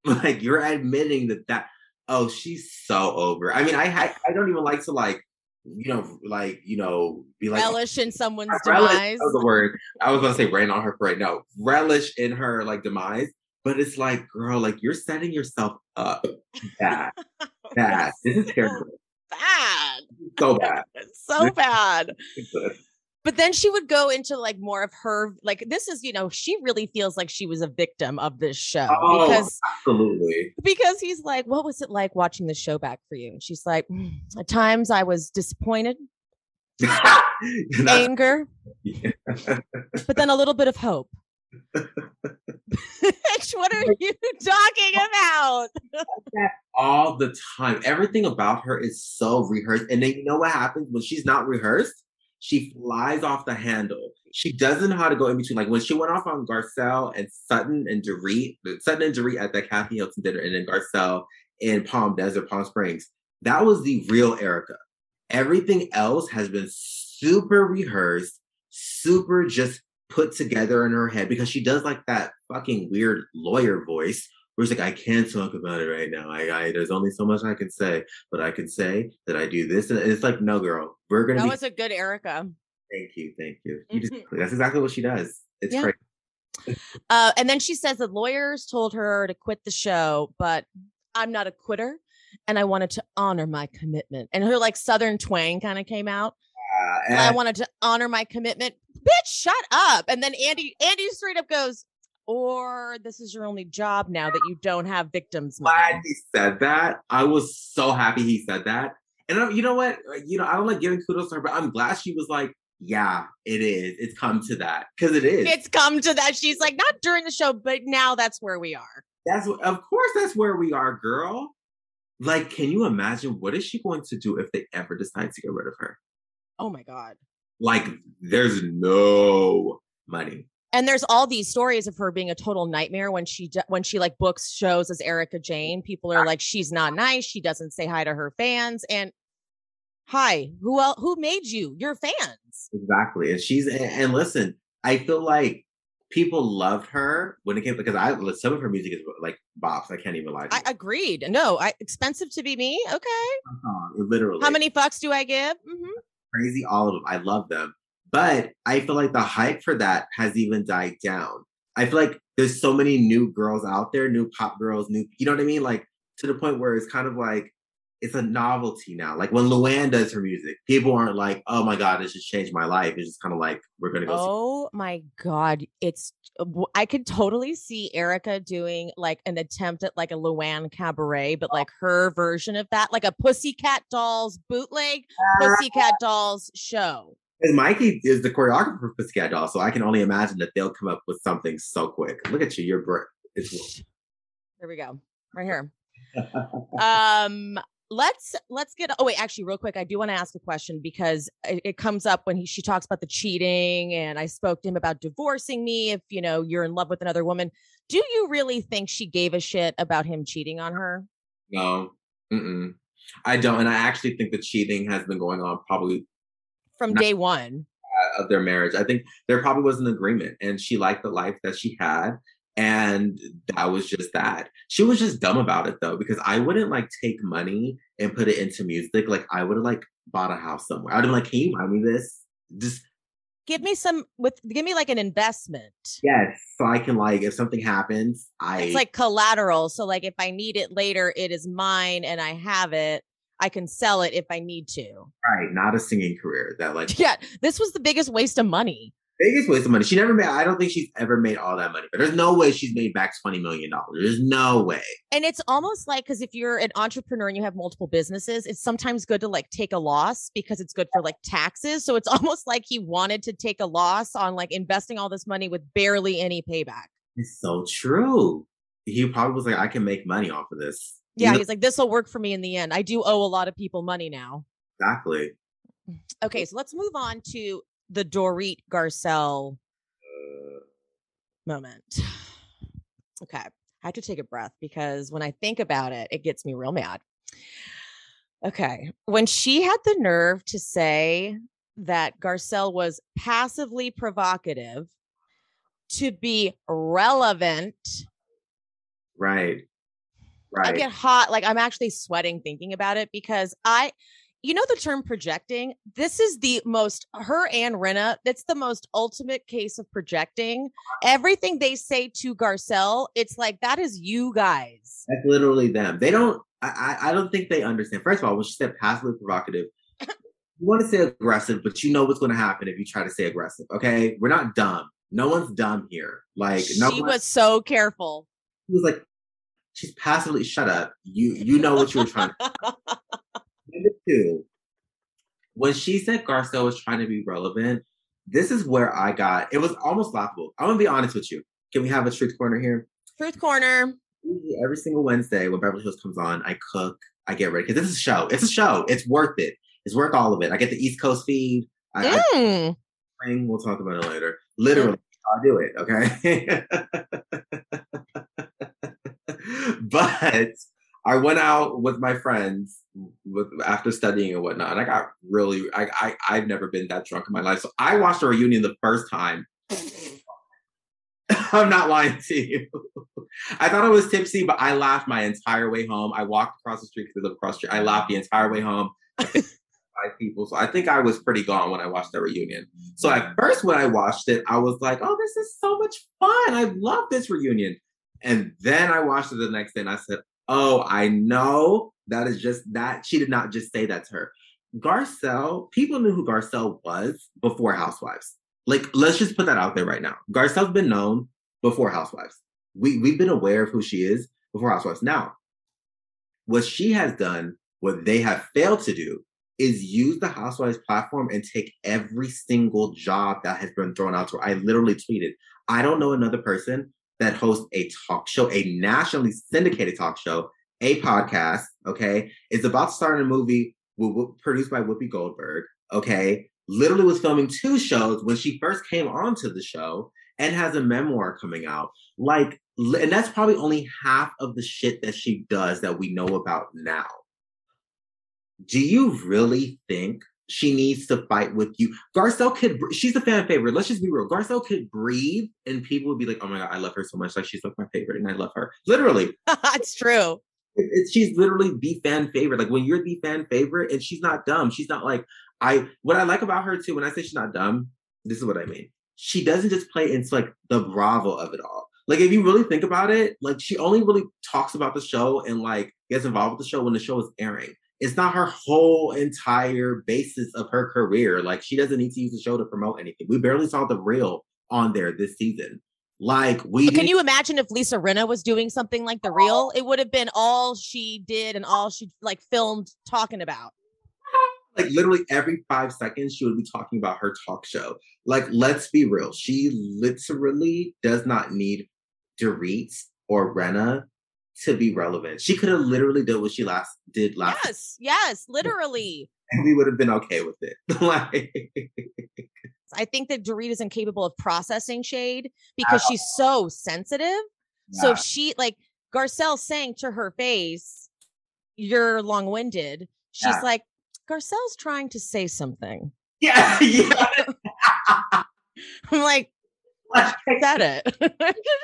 Like you're admitting that that, oh, she's so over. I mean, I I, I don't even like to like, you know, like, you know, be like, oh, Relish in someone's relish, demise. that was the word. I was gonna say rain on her parade. No, relish in her like demise. But it's like, girl, like you're setting yourself up. Bad, bad. This is terrible. Bad. So bad. So bad. But then she would go into like more of her like this is, you know, she really feels like she was a victim of this show Oh, because absolutely. because he's like, "What was it like watching the show back for you?" And she's like, "Mm, "At times I was disappointed, anger, yeah. but then a little bit of hope." Bitch, what are you talking about? all the time. Everything about her is so rehearsed. And then you know what happens when she's not rehearsed? She flies off the handle. She doesn't know how to go in between. Like when she went off on Garcelle and Sutton and Dorit, Sutton and Dorit at the Kathy Hilton dinner, and then Garcelle in Palm Desert, Palm Springs. That was the real Erika. Everything else has been super rehearsed, super just put together in her head because she does like that fucking weird lawyer voice where it's like, I can't talk about it right now. I, I there's only so much I can say, but I can say that I do this. And it's like, no, girl, we're gonna That be was a good Erika. thank you, thank you. you just, Mhm. that's exactly what she does. It's Yeah. crazy. Uh, and then she says the lawyers told her to quit the show, but I'm not a quitter, and I wanted to honor my commitment. And her like Southern twang kind of came out. Uh, And I wanted to honor my commitment. Bitch, shut up. And then Andy, Andy straight up goes, or this is your only job now that you don't have victims. glad money." he said that. I was so happy he said that. And I, you know what? Uh, you know, I don't like giving kudos to her, but I'm glad she was like, yeah, it is. It's come to that. Because it is. It's come to that. She's like, not during the show, but now that's where we are. That's of course that's where we are, girl. Like, can you imagine what is she going to do if they ever decide to get rid of her? Oh my God. Like, there's no money. And there's all these stories of her being a total nightmare when she when she like books shows as Erika Jayne. People are like, she's not nice. She doesn't say hi to her fans. And hi, who else? Who made you? Your fans. Exactly. And she's and, and listen, I feel like people loved her when it came because I some of her music is like bops. I can't even lie to you. I agreed. No, I expensive to be me. Okay. Uh-huh, literally. How many fucks do I give? hmm crazy all of them. I love them. But I feel like the hype for that has even died down. I feel like there's so many new girls out there, new pop girls, new, you know what I mean? Like to the point where it's kind of like, it's a novelty now. Like when Luann does her music, people aren't like, oh my God, this just changed my life. It's just kind of like, we're going to go see. Oh my god, it's uh, I could totally see Erika doing like an attempt at like a Luann cabaret, but oh. like her version of that, like a Pussycat Dolls bootleg Pussycat Dolls show. And Mikey is the choreographer for Doll, so I can only imagine that they'll come up with something so quick. Look at you, you're great. It's Here we go. Right here. Um let's let's get oh wait actually real quick i do want to ask a question because it, it comes up when he she talks about the cheating and i spoke to him about divorcing me if you know you're in love with another woman do you really think she gave a shit about him cheating on her no, mm-mm. I don't. And I actually think the cheating has been going on probably from day one uh, of their marriage. I think there probably was an agreement, and she liked the life that she had, and that was just that. She was just dumb about it though, because I wouldn't like take money and put it into music. Like I would have like bought a house somewhere. I'd have like, can you buy me this? Just give me some with give me like an investment. Yes. So I can like if something happens, I it's like collateral. So like if I need it later, it is mine and I have it. I can sell it if I need to. Right. Not a singing career that like Yeah. This was the biggest waste of money biggest waste of money. She never made. I don't think she's ever made all that money. But there's no way she's made back twenty million dollars. There's no way. And it's almost like because if you're an entrepreneur and you have multiple businesses, it's sometimes good to like take a loss because it's good for like taxes. So it's almost like he wanted to take a loss on like investing all this money with barely any payback. It's so true. He probably was like, I can make money off of this. Yeah, you know? he's like, this will work for me in the end. I do owe a lot of people money now. Exactly. Okay, so let's move on to the Dorit Garcelle uh. moment. Okay. I have to take a breath because when I think about it, it gets me real mad. Okay. When she had the nerve to say that Garcelle was passively provocative to be relevant. Right. Right. I get hot. Like I'm actually sweating thinking about it because I you know the term projecting? This is the most her and Rinna that's the most ultimate case of projecting. Everything they say to garcelle it's like that is you guys. That's literally them. They don't i i don't think they understand. First of all when she said passively provocative you want to say aggressive but you know what's going to happen if you try to say aggressive okay? We're not dumb. No one's dumb here. Like she no was so careful. He was like she's passively shut up you you know what you were trying to Number two, when she said Garcelle was trying to be relevant, this is where I got it was almost laughable. I'm gonna be honest with you. Can we have a truth corner here? Truth corner. Every single Wednesday when Beverly Hills comes on, I cook, I get ready because this is a show. It's a show. It's worth it. It's worth all of it. I get the East Coast feed. I, mm. I, we'll talk about it later. Literally, I'll do it. Okay. but I went out with my friends with after studying and whatnot, and I got really I, I I've never been that drunk in my life. So I watched a reunion the first time. I'm not lying to you. I thought I was tipsy, but I laughed my entire way home. I walked across the street because I live across the street. I laughed the entire way home. Five people. So I think I was pretty gone when I watched the reunion. So at mm. first, when I watched it, I was like, oh, this is so much fun. I love this reunion. And then I watched it the next day and I said, oh, I know that is just that. She did not just say that to her. Garcelle, people knew who Garcelle was before Housewives. Like, let's just put that out there right now. Garcelle's been known before Housewives. We we've been aware of who she is before Housewives. Now, what she has done, what they have failed to do, is use the Housewives platform and take every single job that has been thrown out to her. I literally tweeted, I don't know another person that hosts a talk show, a nationally syndicated talk show, a podcast. Okay, is about to start a movie produced by Whoopi Goldberg. Okay, literally was filming two shows when she first came onto the show, and has a memoir coming out. Like, and that's probably only half of the shit that she does that we know about now. Do you really think she needs to fight with you. Garcelle could, she's a fan favorite. Let's just be real. Garcelle could breathe and people would be like, oh my God, I love her so much. Like she's like my favorite and I love her. Literally. it's true. It, it, she's literally the fan favorite. Like when you're the fan favorite and she's not dumb. She's not like, I, what I like about her too, when I say she's not dumb, this is what I mean. She doesn't just play into like the bravo of it all. Like if you really think about it, like she only really talks about the show and like gets involved with the show when the show is airing it's not her whole entire basis of her career. Like she doesn't need to use the show to promote anything. We barely saw the real on there this season. Like we Can you imagine if Lisa Rinna was doing something like the real? It would have been all she did and all she like filmed talking about. Like literally every five seconds, she would be talking about her talk show. Like, let's be real. She literally does not need Dorit or Rinna to be relevant. She could have literally did what she last did last. Yes, yes, literally. And we would have been okay with it. like I think that Dorit is incapable of processing shade because she's so sensitive. Yeah. So if she like Garcelle saying to her face, You're long-winded, she's yeah. like, Garcelle's trying to say something. Yeah, yeah. I'm like, said it.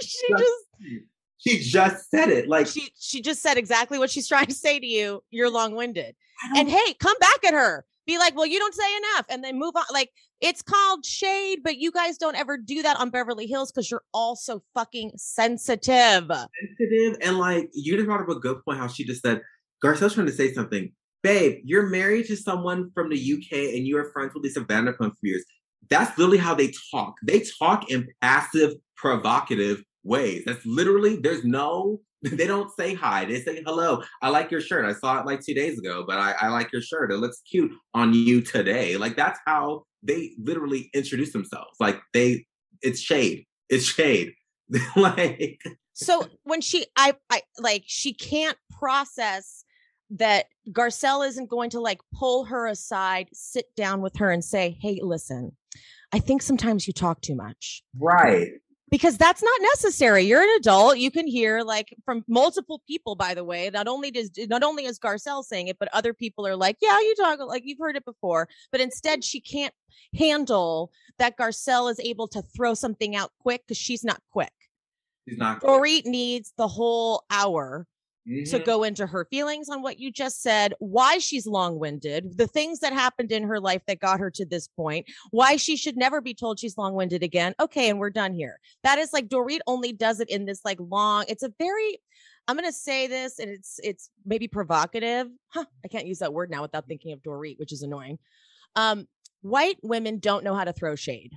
she just hmm. She just said it. Like she she just said exactly what she's trying to say to you. You're long winded. And hey, come back at her. Be like, well, you don't say enough, and then move on. Like it's called shade, but you guys don't ever do that on Beverly Hills because you're all so fucking sensitive. Sensitive and like you just brought up a good point. How she just said Garcelle's trying to say something. Babe, you're married to someone from the UK and you are friends with Lisa Vanderpump for years. That's literally how they talk. They talk in passive, provocative ways. That's literally, there's no, they don't say hi. They say hello. I like your shirt. I saw it like two days ago, but I, I like your shirt. It looks cute on you today. Like that's how they literally introduce themselves. Like they, it's shade. It's shade. like so when she I I like she can't process that Garcelle isn't going to like pull her aside, sit down with her and say, "Hey, listen. I think sometimes you talk too much." Right because that's not necessary. You're an adult. You can hear like from multiple people, by the way. Not only does not only is Garcelle saying it, but other people are like, Yeah, you talk like you've heard it before. But instead, she can't handle that Garcelle is able to throw something out quick because she's not quick. She's not Dorit needs the whole hour mm-hmm. to go into her feelings on what you just said, why she's long winded, the things that happened in her life that got her to this point, why she should never be told she's long winded again. Okay, and we're done here. That is like Dorit only does it in this like long, it's a very, I'm gonna say this, and it's it's maybe provocative. Huh, I can't use that word now without thinking of Dorit, which is annoying. Um, white women don't know how to throw shade.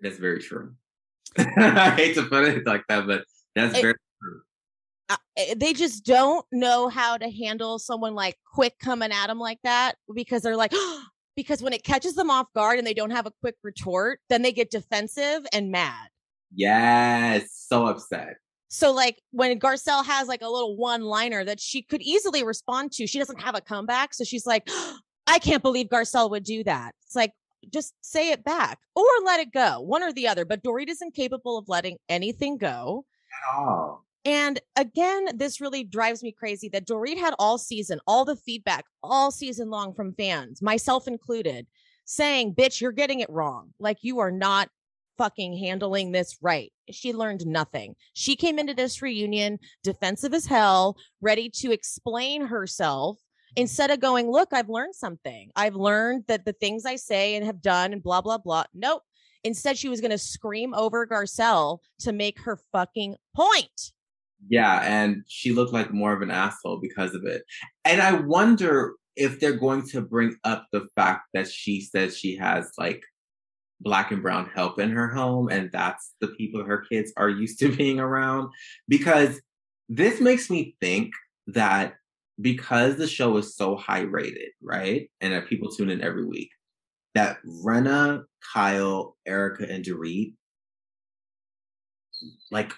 That's very true. I hate to put it like that, but that's it, very true. Eh, they just don't know how to handle someone like quick coming at them like that because they're like because when it catches them off guard and they don't have a quick retort then they get defensive and mad. Yes so upset. So like when garcelle has like a little one liner that she could easily respond to she doesn't have a comeback so she's like i can't believe garcelle would do that. It's like just say it back or let it go one or the other but dorit is incapable of letting anything go. At all and again, this really drives me crazy that Dorit had all season, all the feedback all season long from fans, myself included, saying, bitch, you're getting it wrong. Like you are not fucking handling this right. She learned nothing. She came into this reunion defensive as hell, ready to explain herself instead of going, look, I've learned something. I've learned that the things I say and have done and blah, blah, blah. Nope. Instead, she was going to scream over Garcelle to make her fucking point. Yeah, and she looked like more of an asshole because of it. And I wonder if they're going to bring up the fact that she says she has like black and brown help in her home and that's the people her kids are used to being around because this makes me think that because the show is so high rated, right? And that people tune in every week, that Rinna, Kyle, Erika, and Dorit like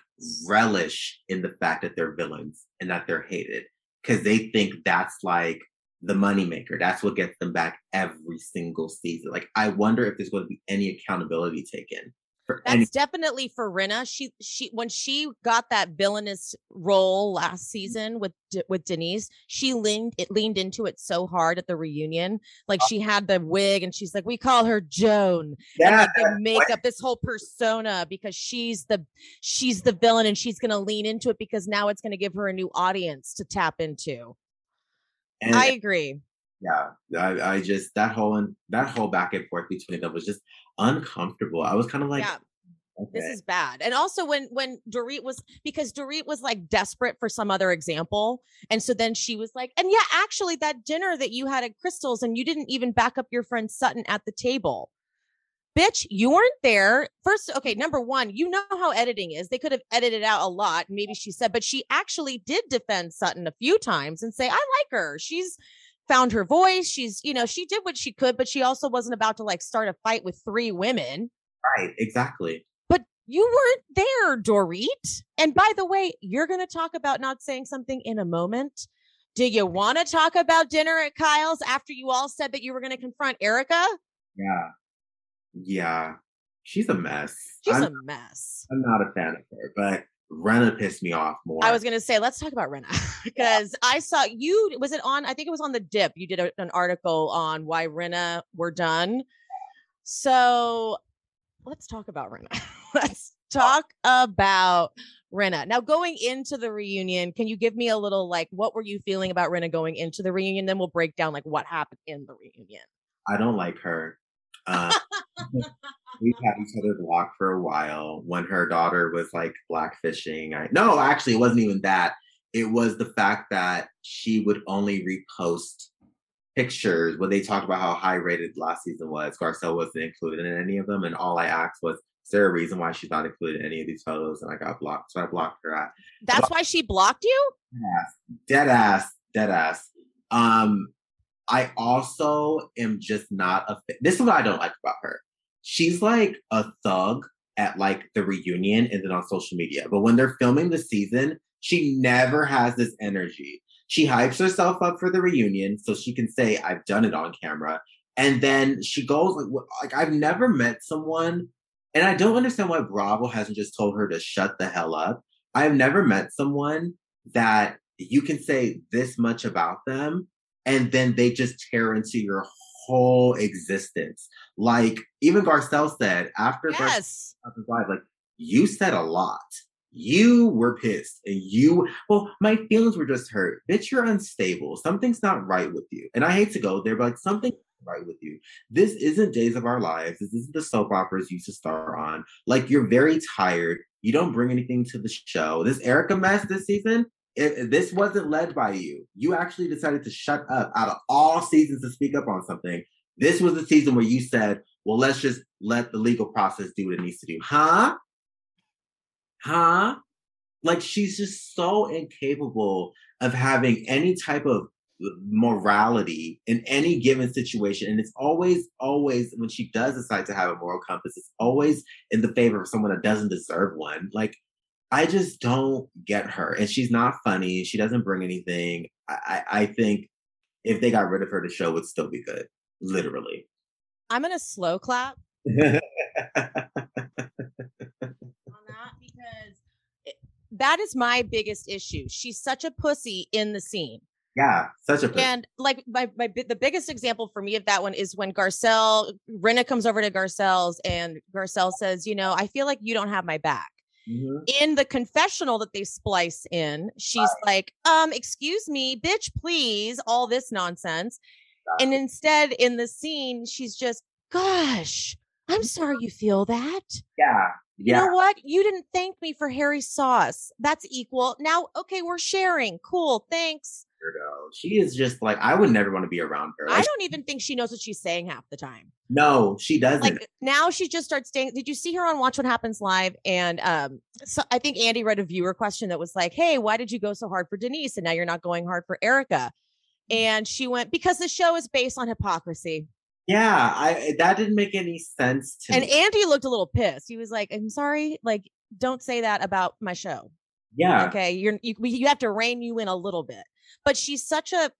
relish in the fact that they're villains and that they're hated because they think that's like the moneymaker. That's what gets them back every single season. Like, I wonder if there's going to be any accountability taken that's any- definitely for Rinna. She she when she got that villainous role last mm-hmm. season with with Denise, she leaned it leaned into it so hard at the reunion. Like oh. she had the wig and she's like, we call her Joan. Yeah, and make what? up this whole persona because she's the she's the villain and she's gonna lean into it because now it's gonna give her a new audience to tap into. And I agree. Yeah, I, I just that whole that whole back and forth between them was just uncomfortable. I was kind of like, yeah. Okay. This is bad. And also when when Dorit was because Dorit was like desperate for some other example. And so then she was like, and yeah, actually that dinner that you had at Crystal's and you didn't even back up your friend Sutton at the table. Bitch, you weren't there. First, okay, number one, you know how editing is. They could have edited out a lot. Maybe she said, but she actually did defend Sutton a few times and say, I like her. She's found her voice. She's, you know, she did what she could, but she also wasn't about to like start a fight with three women. Right, exactly. But you weren't there, Dorit. And by the way, you're going to talk about not saying something in a moment. Do you want to talk about dinner at Kyle's after you all said that you were going to confront Erika? Yeah. Yeah. She's a mess. She's I'm, a mess. I'm not a fan of her, but Rinna pissed me off more. I was gonna say, let's talk about Rinna because yeah. I saw you. Was it on? I think it was on the Dip. You did a, an article on why Rinna were done. So let's talk about Rinna. let's talk about Rinna. Now, going into the reunion, can you give me a little like what were you feeling about Rinna going into the reunion? Then we'll break down like what happened in the reunion. I don't like her. Uh, we've had each other blocked for a while. When her daughter was like blackfishing, I no, actually, it wasn't even that. It was the fact that she would only repost pictures when they talked about how high rated last season was. Garcelle wasn't included in any of them, and all I asked was, "Is there a reason why she's not included in any of these photos?" And I got blocked, so I blocked her at. That's why she blocked you. Dead ass, dead ass. Um, I also am just not a. This is what I don't like about her. She's like a thug at like the reunion and then on social media, but when they're filming the season, she never has this energy. She hypes herself up for the reunion so she can say, I've done it on camera. And then she goes like, like I've never met someone, and I don't understand why Bravo hasn't just told her to shut the hell up. I've never met someone that you can say this much about them, and then they just tear into your whole existence. Like even Garcelle said after yes. Garcelle, like you said a lot. You were pissed and you well my feelings were just hurt. Bitch you're unstable. Something's not right with you. And i hate to go there but like something right with you. This isn't days of our lives. This isn't the soap operas you used to star on. Like you're very tired. You don't bring anything to the show. This Erika mess this season it, this wasn't led by you you actually decided to shut up out of all seasons to speak up on something this was the season where you said well let's just let the legal process do what it needs to do huh huh? Like she's just so incapable of having any type of morality in any given situation. And it's always, always, when she does decide to have a moral compass, it's always in the favor of someone that doesn't deserve one. Like, I just don't get her. And she's not funny. She doesn't bring anything. I, I, I think if they got rid of her, the show would still be good. Literally. I'm going to slow clap. that is my biggest issue. She's such a pussy in the scene. Yeah, such a pussy. And like my, my the biggest example for me of that one is when Garcelle Rinna comes over to Garcelle's and Garcelle says, "You know, I feel like you don't have my back." Mm-hmm. In the confessional that they splice in, she's right. like, "Um, excuse me, bitch, please, all this nonsense." And instead, in the scene, she's just, "Gosh, I'm sorry you feel that." Yeah, yeah. You know what? You didn't thank me for Harry sauce. That's equal. Now, okay, we're sharing. Cool. Thanks. She is just like I would never want to be around her. Like, I don't even think she knows what she's saying half the time. No, she doesn't. Like now she just starts staying. Did you see her on Watch What Happens Live? And um, so I think Andy read a viewer question that was like, Hey, why did you go so hard for Denise? And now you're not going hard for Erika. Mm. And she went, Because the show is based on hypocrisy. Yeah, I that didn't make any sense to and me. Andy looked a little pissed. He was like, "I'm sorry, like don't say that about my show." Yeah. Okay, you're you you have to rein you in a little bit. But she's such a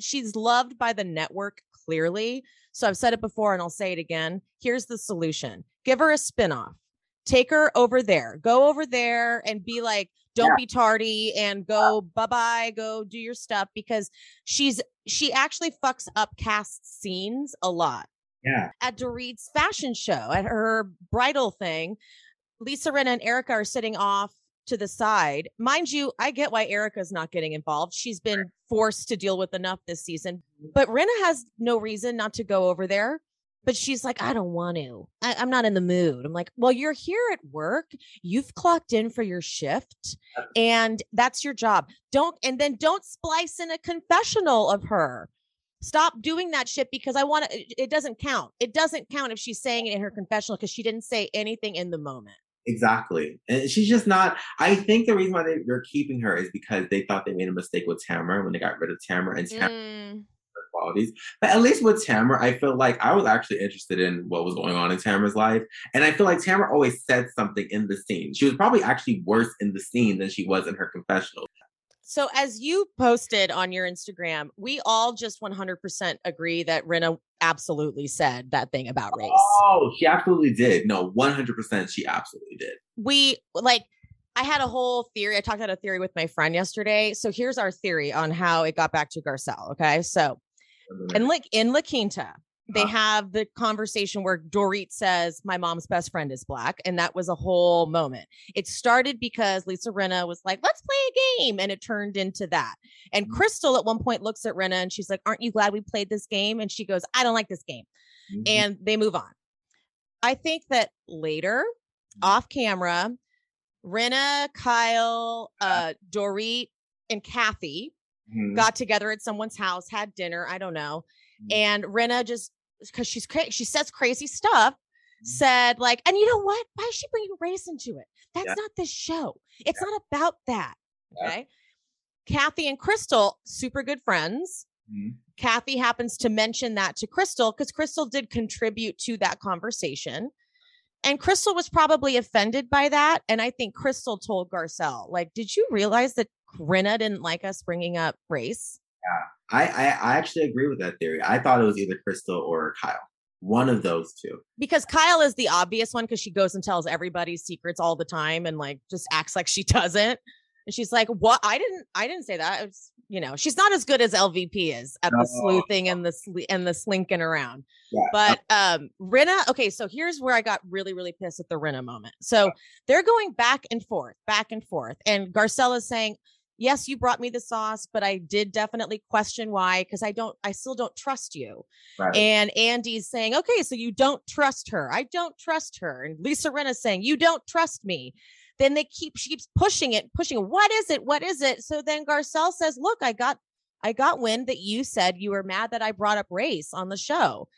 she's loved by the network clearly. So I've said it before and I'll say it again. Here's the solution. Give her a spinoff. Take her over there. Go over there and be like, don't yeah. be tardy and go bye-bye, go do your stuff because she's she actually fucks up cast scenes a lot. Yeah. At Dorit's fashion show, at her bridal thing, Lisa Rinna and Erika are sitting off to the side. Mind you, I get why Erika's not getting involved. She's been forced to deal with enough this season, mm-hmm. but Rinna has no reason not to go over there. But she's like, I don't want to. I, am not in the mood. I'm like, well, you're here at work. You've clocked in for your shift, and that's your job. Don't and then don't splice in a confessional of her. Stop doing that shit because I want to. It doesn't count. It doesn't count if she's saying it in her confessional because she didn't say anything in the moment. Exactly. And she's just not. I think the reason why they, are keeping her is because they thought they made a mistake with Tamara when they got rid of Tamara. And Tamara mm qualities. But at least with Tamara, I feel like I was actually interested in what was going on in Tamara's life. And I feel like Tamara always said something in the scene. She was probably actually worse in the scene than she was in her confessional. So, as you posted on your Instagram, we all just 100% agree that Rinna absolutely said that thing about race. Oh, she absolutely did. No, 100% she absolutely did. We like, I had a whole theory. I talked about a theory with my friend yesterday. So, here's our theory on how it got back to Garcelle. Okay. So, in like in La Quinta, they have the conversation where Dorit says, My mom's best friend is black. And that was a whole moment. It started because Lisa Rinna was like, Let's play a game. And it turned into that. And Mhm. Crystal at one point looks at Rinna and she's like, Aren't you glad we played this game? And she goes, I don't like this game. Mhm. And they move on. I think that later, off camera, Rinna, Kyle, uh, Dorit, and Kathy Mhm. got together at someone's house, had dinner. I don't know. Mhm. And Rinna just because she's cra- she says crazy stuff, Mm-hmm. said like, and you know what? Why is she bringing race into it? That's Yeah. not this show. It's not about that. Yeah. Okay. Kathy and Crystal, super good friends. Mhm. Kathy happens to mention that to Crystal because Crystal did contribute to that conversation. And Crystal was probably offended by that. And I think Crystal told Garcelle, like, did you realize that Rinna didn't like us bringing up race? I, I I actually agree with that theory. I thought it was either Crystal or Kyle. One of those two. Because Kyle is the obvious one because she goes and tells everybody's secrets all the time and like just acts like she doesn't. And she's like, "What? I didn't. I didn't say that. It's you know, she's not as good as LVP is at the sleuthing and the sle- and the slinking around." Yeah. But um Rinna, okay, so here's where I got really, really pissed at the Rinna moment. So they're going back and forth, back and forth. And Garcella is saying, Yes, you brought me the sauce, but I did definitely question why, because I don't, I still don't trust you. Right. And Andy's saying, Okay, so you don't trust her. I don't trust her. And Lisa Rinna's saying, You don't trust me. Then they keep she keeps pushing it, pushing it. What is it? What is it? So then Garcelle says, Look, I got I got wind that you said you were mad that I brought up race on the show.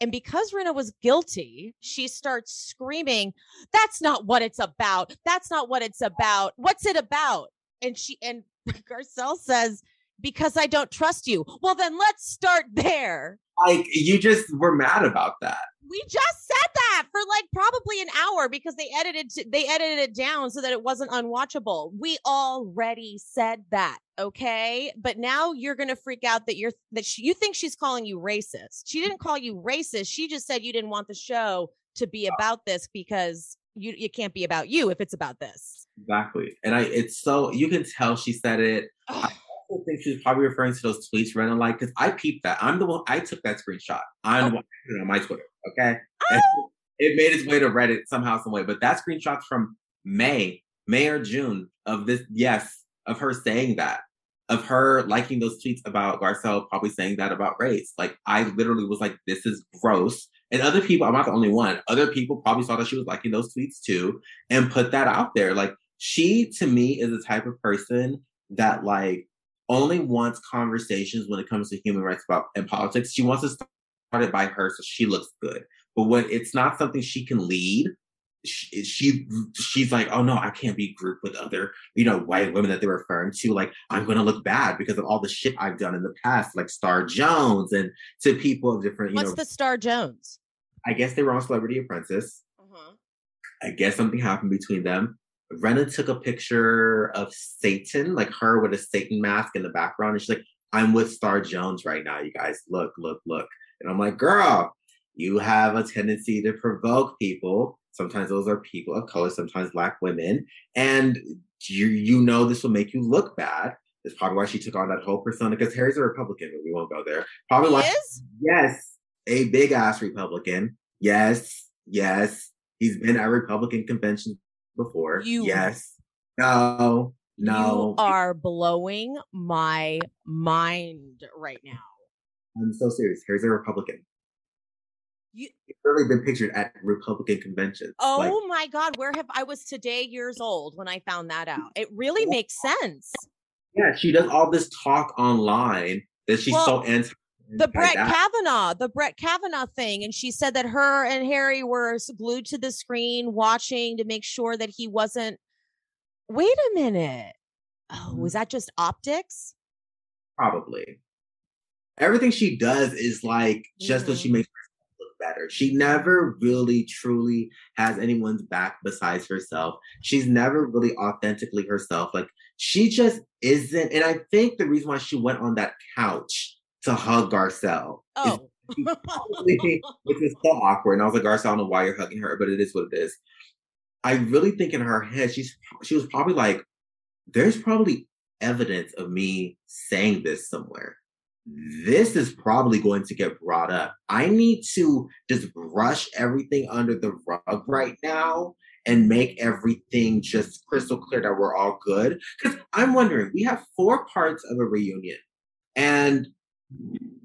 And because Rinna was guilty, she starts screaming, That's not what it's about. That's not what it's about. What's it about? And she and Garcelle says, Because I don't trust you. Well, then let's start there. like you just were mad about that. We just said that for like probably an hour because they edited they edited it down so that it wasn't unwatchable. We already said that, okay? But now you're going to freak out that you're that she, you think she's calling you racist. She didn't call you racist. She just said you didn't want the show to be oh. about this because you it can't be about you if it's about this. Exactly. And I it's so you can tell she said it. I also think she was probably referring to those tweets running like because I peeped that. I'm the one I took that screenshot. I'm it oh. on my Twitter. Okay. And oh. it made its way to Reddit somehow, some way. But that screenshot's from May, May or June of this, yes, of her saying that. Of her liking those tweets about Garcelle probably saying that about race. Like I literally was like, this is gross. And other people, I'm not the only one. Other people probably saw that she was liking those tweets too and put that out there. Like she to me is the type of person that like only wants conversations when it comes to human rights about and politics. She wants to start it by her so she looks good. But when it's not something she can lead, she, she she's like, oh no, I can't be grouped with other you know white women that they're referring to. Like I'm gonna look bad because of all the shit I've done in the past, like Star Jones and to people of different. You What's know, the Star Jones? I guess they were on Celebrity Apprentice. Uh-huh. I guess something happened between them. Rinna took a picture of Satan, like her with a Satan mask in the background. And she's like, I'm with Star Jones right now, you guys. Look, look, look. And I'm like, girl, you have a tendency to provoke people. Sometimes those are people of color, sometimes black women. And you you know this will make you look bad. That's probably why she took on that whole persona because Harry's a Republican, but we won't go there. Probably He why is? Yes, a big ass Republican. Yes, yes. He's been at Republican conventions before. You- yes. No, no. You are blowing my mind right now. I'm so serious. Here's a Republican. You- He's literally been pictured at Republican conventions. Oh Like, my God, where have I was today years old when I found that out? It really makes sense. yeah, she does all this talk online that she's Well, so anti. The Brett Kavanaugh, the Brett Kavanaugh thing. And she said that her and Harry were glued to the screen watching to make sure that he wasn't. Wait a minute. Oh, was mm-hmm. that just optics? Probably. Everything she does is like just so she mm-hmm. makes herself look better. She never really truly has anyone's back besides herself. She's never really authentically herself. Like she just isn't. And I think the reason why she went on that couch to hug Garcelle Oh. which is so awkward. And I was like, Garcelle, I don't know why you're hugging her, but it is what it is. I really think in her head, she's she was probably like, there's probably evidence of me saying this somewhere. this is probably going to get brought up. I need to just brush everything under the rug right now and make everything just crystal clear that we're all good. Because I'm wondering, we have four parts of a reunion, and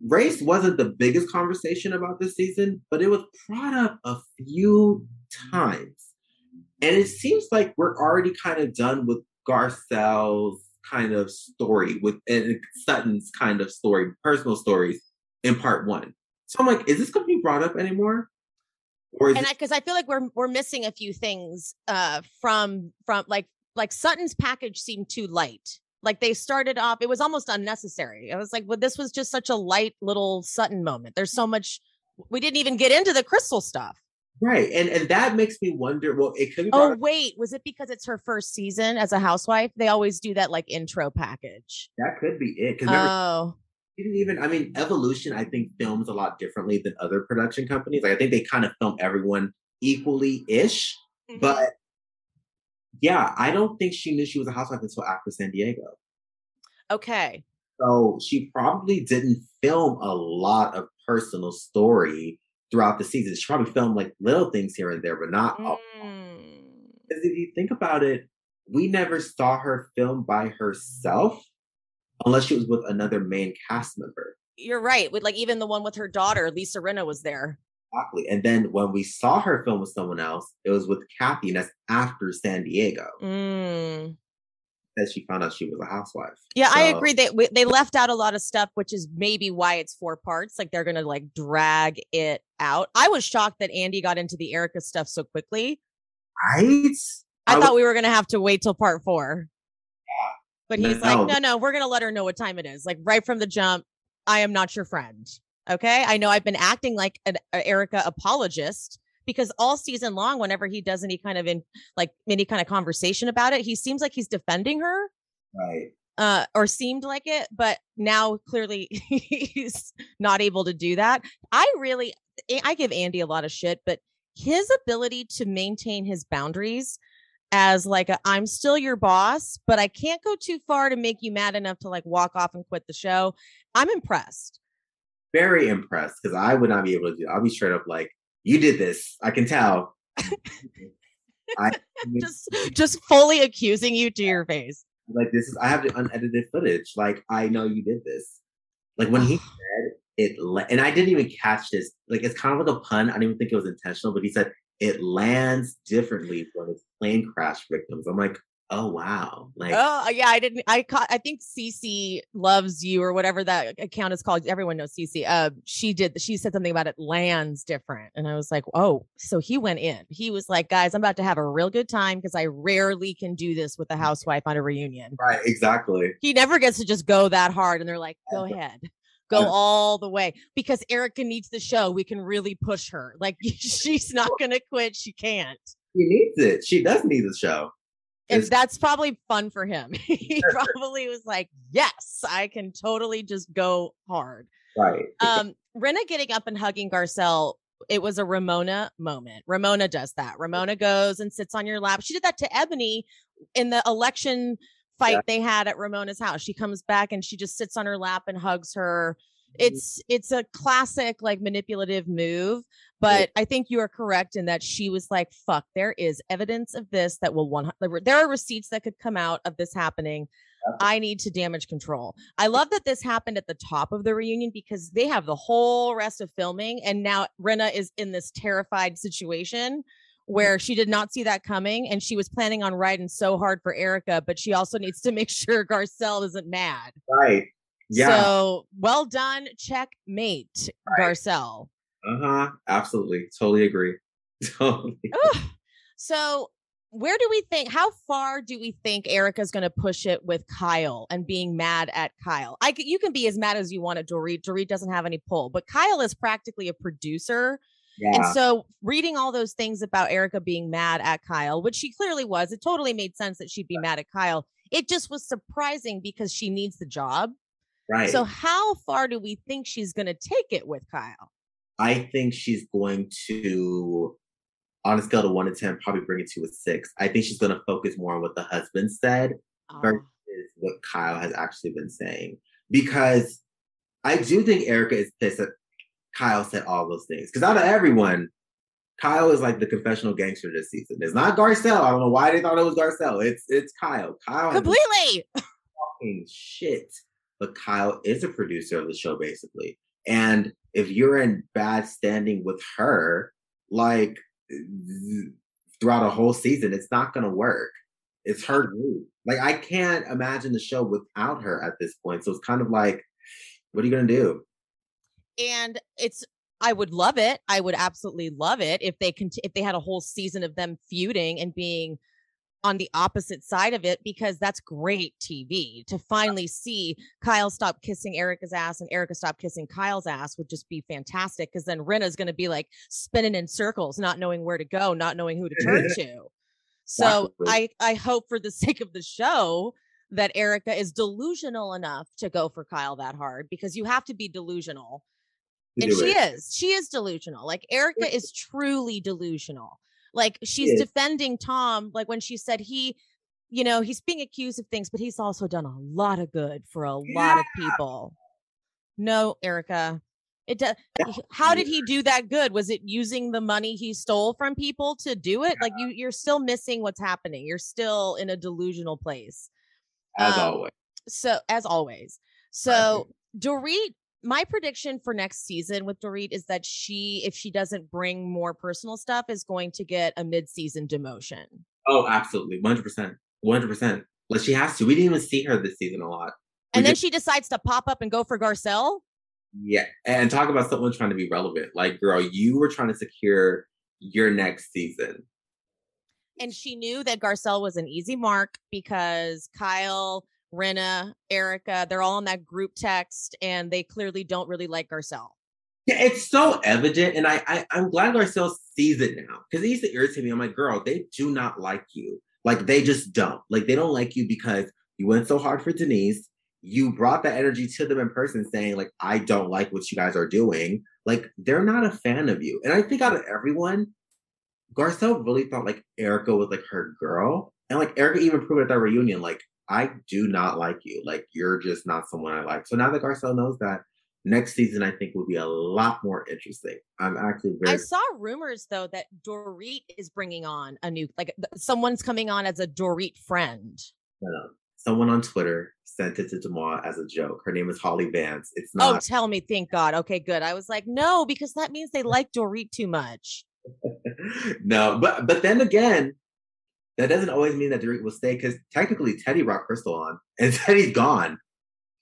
race wasn't the biggest conversation about this season, but it was brought up a few times. And it seems like we're already kind of done with Garcelle's kind of story with and Sutton's kind of story, personal stories in part one. So I'm like, is this going to be brought up anymore? Or and because I, I, feel like we're we're missing a few things uh, from from like like Sutton's package seemed too light. Like they started off, it was almost unnecessary. I was like, well, this was just such a light little Sutton moment. There's so much. We didn't even get into the crystal stuff. Right. And and that makes me wonder. Well, it could be. Oh, wait. Was it because it's her first season as a housewife? They always do that like intro package. That could be it. Oh. Didn't even I mean Evolution I think films a lot differently than other production companies. Like I think they kind of film everyone equally ish. Mm-hmm. But yeah, I don't think she knew she was a housewife until after San Diego. Okay. So she probably didn't film a lot of personal story throughout the season. She probably filmed like little things here and there, but not mm. all. Because if you think about it, we never saw her film by herself unless she was with another main cast member. You're right. With like even the one with her daughter, Lisa Rinna was there. Exactly. And then when we saw her film with someone else, it was with Kathy, and that's after San Diego. Mm that she found out she was a housewife. Yeah, so, I agree. They they left out a lot of stuff, which is maybe why it's four parts. Like they're gonna like drag it out. I was shocked that Andy got into the Erika stuff so quickly. Right. I, I thought we were gonna have to wait till part four. Yeah. But he's no. like, no, no, we're gonna let her know what time it is. Like right from the jump. I am not your friend. Okay. I know I've been acting like an Erika apologist because all season long, whenever he does any kind of in like any kind of conversation about it, he seems like he's defending her. Right. Uh, or seemed like it, but now clearly he's not able to do that. I really, I give Andy a lot of shit, but his ability to maintain his boundaries as like i am still your boss, but I can't go too far to make you mad enough to like walk off and quit the show. I'm impressed. Very impressed because I would not be able to do. I'll be straight up like, you did this. I can tell. I just just fully accusing you to your face. Like this is I have the unedited footage. Like I know you did this. Like when he said it, and I didn't even catch this. Like it's kind of like a pun. I didn't even think it was intentional, but he said it lands differently when it's plane crash victims. I'm like, oh wow like oh yeah i didn't i caught i think cc loves you or whatever that account is called everyone knows cc uh she did she said something about it lands different and i was like oh so he went in he was like guys i'm about to have a real good time because i rarely can do this with a housewife on a reunion. Right exactly. He never gets to just go that hard and they're like go ahead go all the way because erika needs the show we can really push her like she's not gonna quit she can't. She needs it she does need the show and that's probably fun for him. he probably was like, "Yes, I can totally just go hard." Right. Um, Rinna getting up and hugging Garcelle. It was a Ramona moment. Ramona does that. Ramona goes and sits on your lap. She did that to Eboni in the election fight yeah. they had at Ramona's house. She comes back and she just sits on her lap and hugs her. Mm-hmm. It's it's a classic like manipulative move, but I think you are correct in that she was like, "Fuck, there is evidence of this that will one. There are receipts that could come out of this happening. I need to damage control. I love that this happened at the top of the reunion because they have the whole rest of filming, and now Rinna is in this terrified situation where she did not see that coming and she was planning on riding so hard for Erika, but she also needs to make sure Garcelle isn't mad. Right. Yeah. So well done, checkmate, right. Garcelle. Uh huh. Absolutely. Totally agree. Totally. so where do we think how far do we think Erika's going to push it with Kyle and being mad at Kyle? I you can be as mad as you want at Dorit. Dorit doesn't have any pull, but Kyle is practically a producer. Yeah. And so reading all those things about Erika being mad at Kyle, which she clearly was, it totally made sense that she'd be mad at Kyle. It just was surprising because she needs the job. Right. So how far do we think she's going to take it with Kyle? I think she's going to, on a scale of one to 10, probably bring it to a six. I think she's going to focus more on what the husband said oh. versus what Kyle has actually been saying. Because I do think Erika is pissed that Kyle said all those things. Because out of everyone, Kyle is like the confessional gangster this season. It's not Garcelle. I don't know why they thought it was Garcelle. It's it's Kyle. Kyle completely talking shit. But Kyle is a producer of the show, basically. And if you're in bad standing with her, like throughout a whole season, it's not gonna work. It's her group. Like I can't imagine the show without her at this point. So it's kind of like, what are you gonna do? And it's I would love it. I would absolutely love it if they can if they had a whole season of them feuding and being on the opposite side of it because that's great TV to finally see Kyle stop kissing Erika's ass and Erika stop kissing Kyle's ass would just be fantastic because then Rinna's going to be like spinning in circles, not knowing where to go, not knowing who to turn to. So I I hope for the sake of the show that Erika is delusional enough to go for Kyle that hard because you have to be delusional. And she is. She is delusional. Like Erika is truly delusional. Like she's defending Tom, like when she said he, you know, he's being accused of things, but he's also done a lot of good for a yeah. lot of people. No, Erika. It does. How did he do that good? Was it using the money he stole from people to do it? Like you, you're still missing what's happening. You're still in a delusional place. As um, always. So as always. So Dorit my prediction for next season with Dorit is that she, if she doesn't bring more personal stuff, is going to get a mid-season demotion. Oh, absolutely, one hundred percent, one hundred percent. Like she has to. We didn't even see her this season a lot. We and then she decides to pop up and go for Garcelle. Yeah, and talk about someone trying to be relevant. Like, girl, you were trying to secure your next season. And she knew that Garcelle was an easy mark because Kyle Rinna, Erika, they're all in that group text and they clearly don't really like Garcelle. Yeah, it's so evident. And I, I I'm glad Garcelle sees it now. Because it used to irritate me. I'm like, girl, they do not like you. Like they just don't. Like they don't like you because you went so hard for Denise. You brought that energy to them in person saying, like, I don't like what you guys are doing. Like, they're not a fan of you. And I think out of everyone, Garcelle really thought like Erika was like her girl. And like Erika even proved it at that reunion, like, I do not like you. Like you're just not someone I like. So now that Garcelle knows that, next season I think will be a lot more interesting. I'm actually very. I saw rumors though that Dorit is bringing on a new, like someone's coming on as a Dorit friend. No. Someone on Twitter sent it to Demois as a joke. Her name is Holly Vance. It's oh, not. Oh, tell me, thank God. Okay, good. I was like, no, because that means they like Dorit too much. no, but but then again, that doesn't always mean that Dorit will stay because technically Teddi brought Crystal on and Teddi's gone.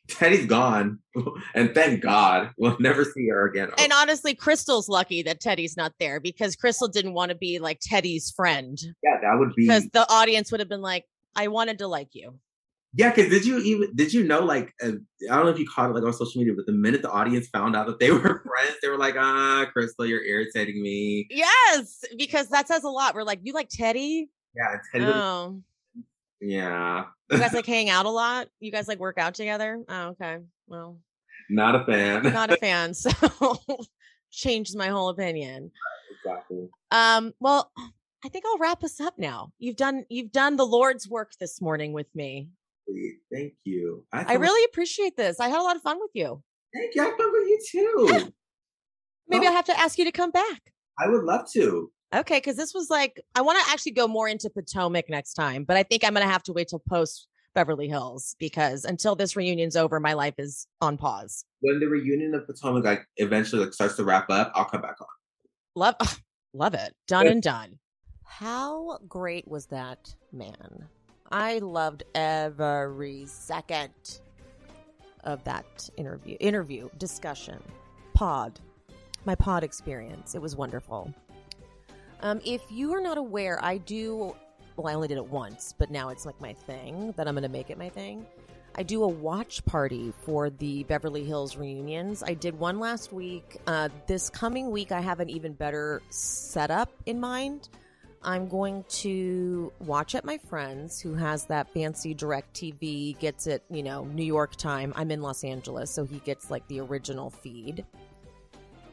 Teddi's gone, and thank God we'll never see her again. And honestly, Crystal's lucky that Teddi's not there because Crystal didn't want to be like Teddi's friend. Yeah, that would be because the audience would have been like, "I wanted to like you." Yeah, because did you even did you know like uh, I don't know if you caught it like on social media, but the minute the audience found out that they were friends, they were like, "Ah, Crystal, you're irritating me." Yes, because that says a lot. We're like, "You like Teddi? Yeah, Teddi. Oh. Yeah. you guys like hang out a lot? You guys like work out together? Oh, okay. Well, not a fan. not a fan. So changed my whole opinion. Exactly. Um, well, I think I'll wrap us up now. You've done you've done the Lord's work this morning with me. Thank you. I, I really appreciate this. I had a lot of fun with you. Thank you. I had fun with you too. Maybe oh. I'll have to ask you to come back. I would love to. Okay, because this was like I want to actually go more into Potomac next time, but I think I'm gonna have to wait till post Beverly Hills because until this reunion's over, my life is on pause. When the reunion of Potomac like eventually like starts to wrap up, I'll come back on. Love, love it. Done and done. How great was that man? I loved every second of that interview, interview, discussion, pod, my pod experience. It was wonderful. Um, if you are not aware, I do. Well, I only did it once, but now it's like my thing that I'm going to make it my thing. I do a watch party for the Beverly Hills reunions. I did one last week. Uh, this coming week, I have an even better setup in mind. I'm going to watch at my friend's who has that fancy DirecTV, gets it, you know, New York time. I'm in Los Angeles, so he gets like the original feed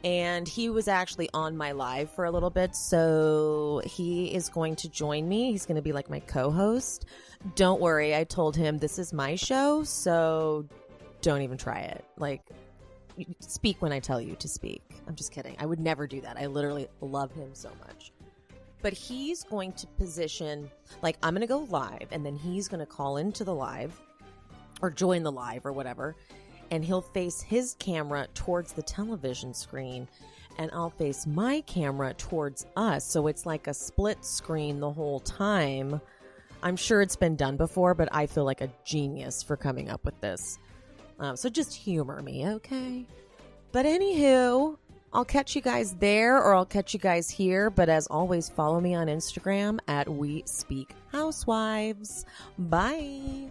and he was actually on my live for a little bit. So he is going to join me. He's going to be like my co host. Don't worry, I told him this is my show, so don't even try it. Like, speak when I tell you to speak. I'm just kidding. I would never do that. I literally love him so much. But he's going to position, like, I'm going to go live, and then he's going to call into the live or join the live or whatever. And he'll face his camera towards the television screen, and I'll face my camera towards us. So it's like a split screen the whole time. I'm sure it's been done before, but I feel like a genius for coming up with this. Um, so just humor me, okay? But anywho, I'll catch you guys there or I'll catch you guys here. But as always, follow me on Instagram at We Speak Housewives. Bye.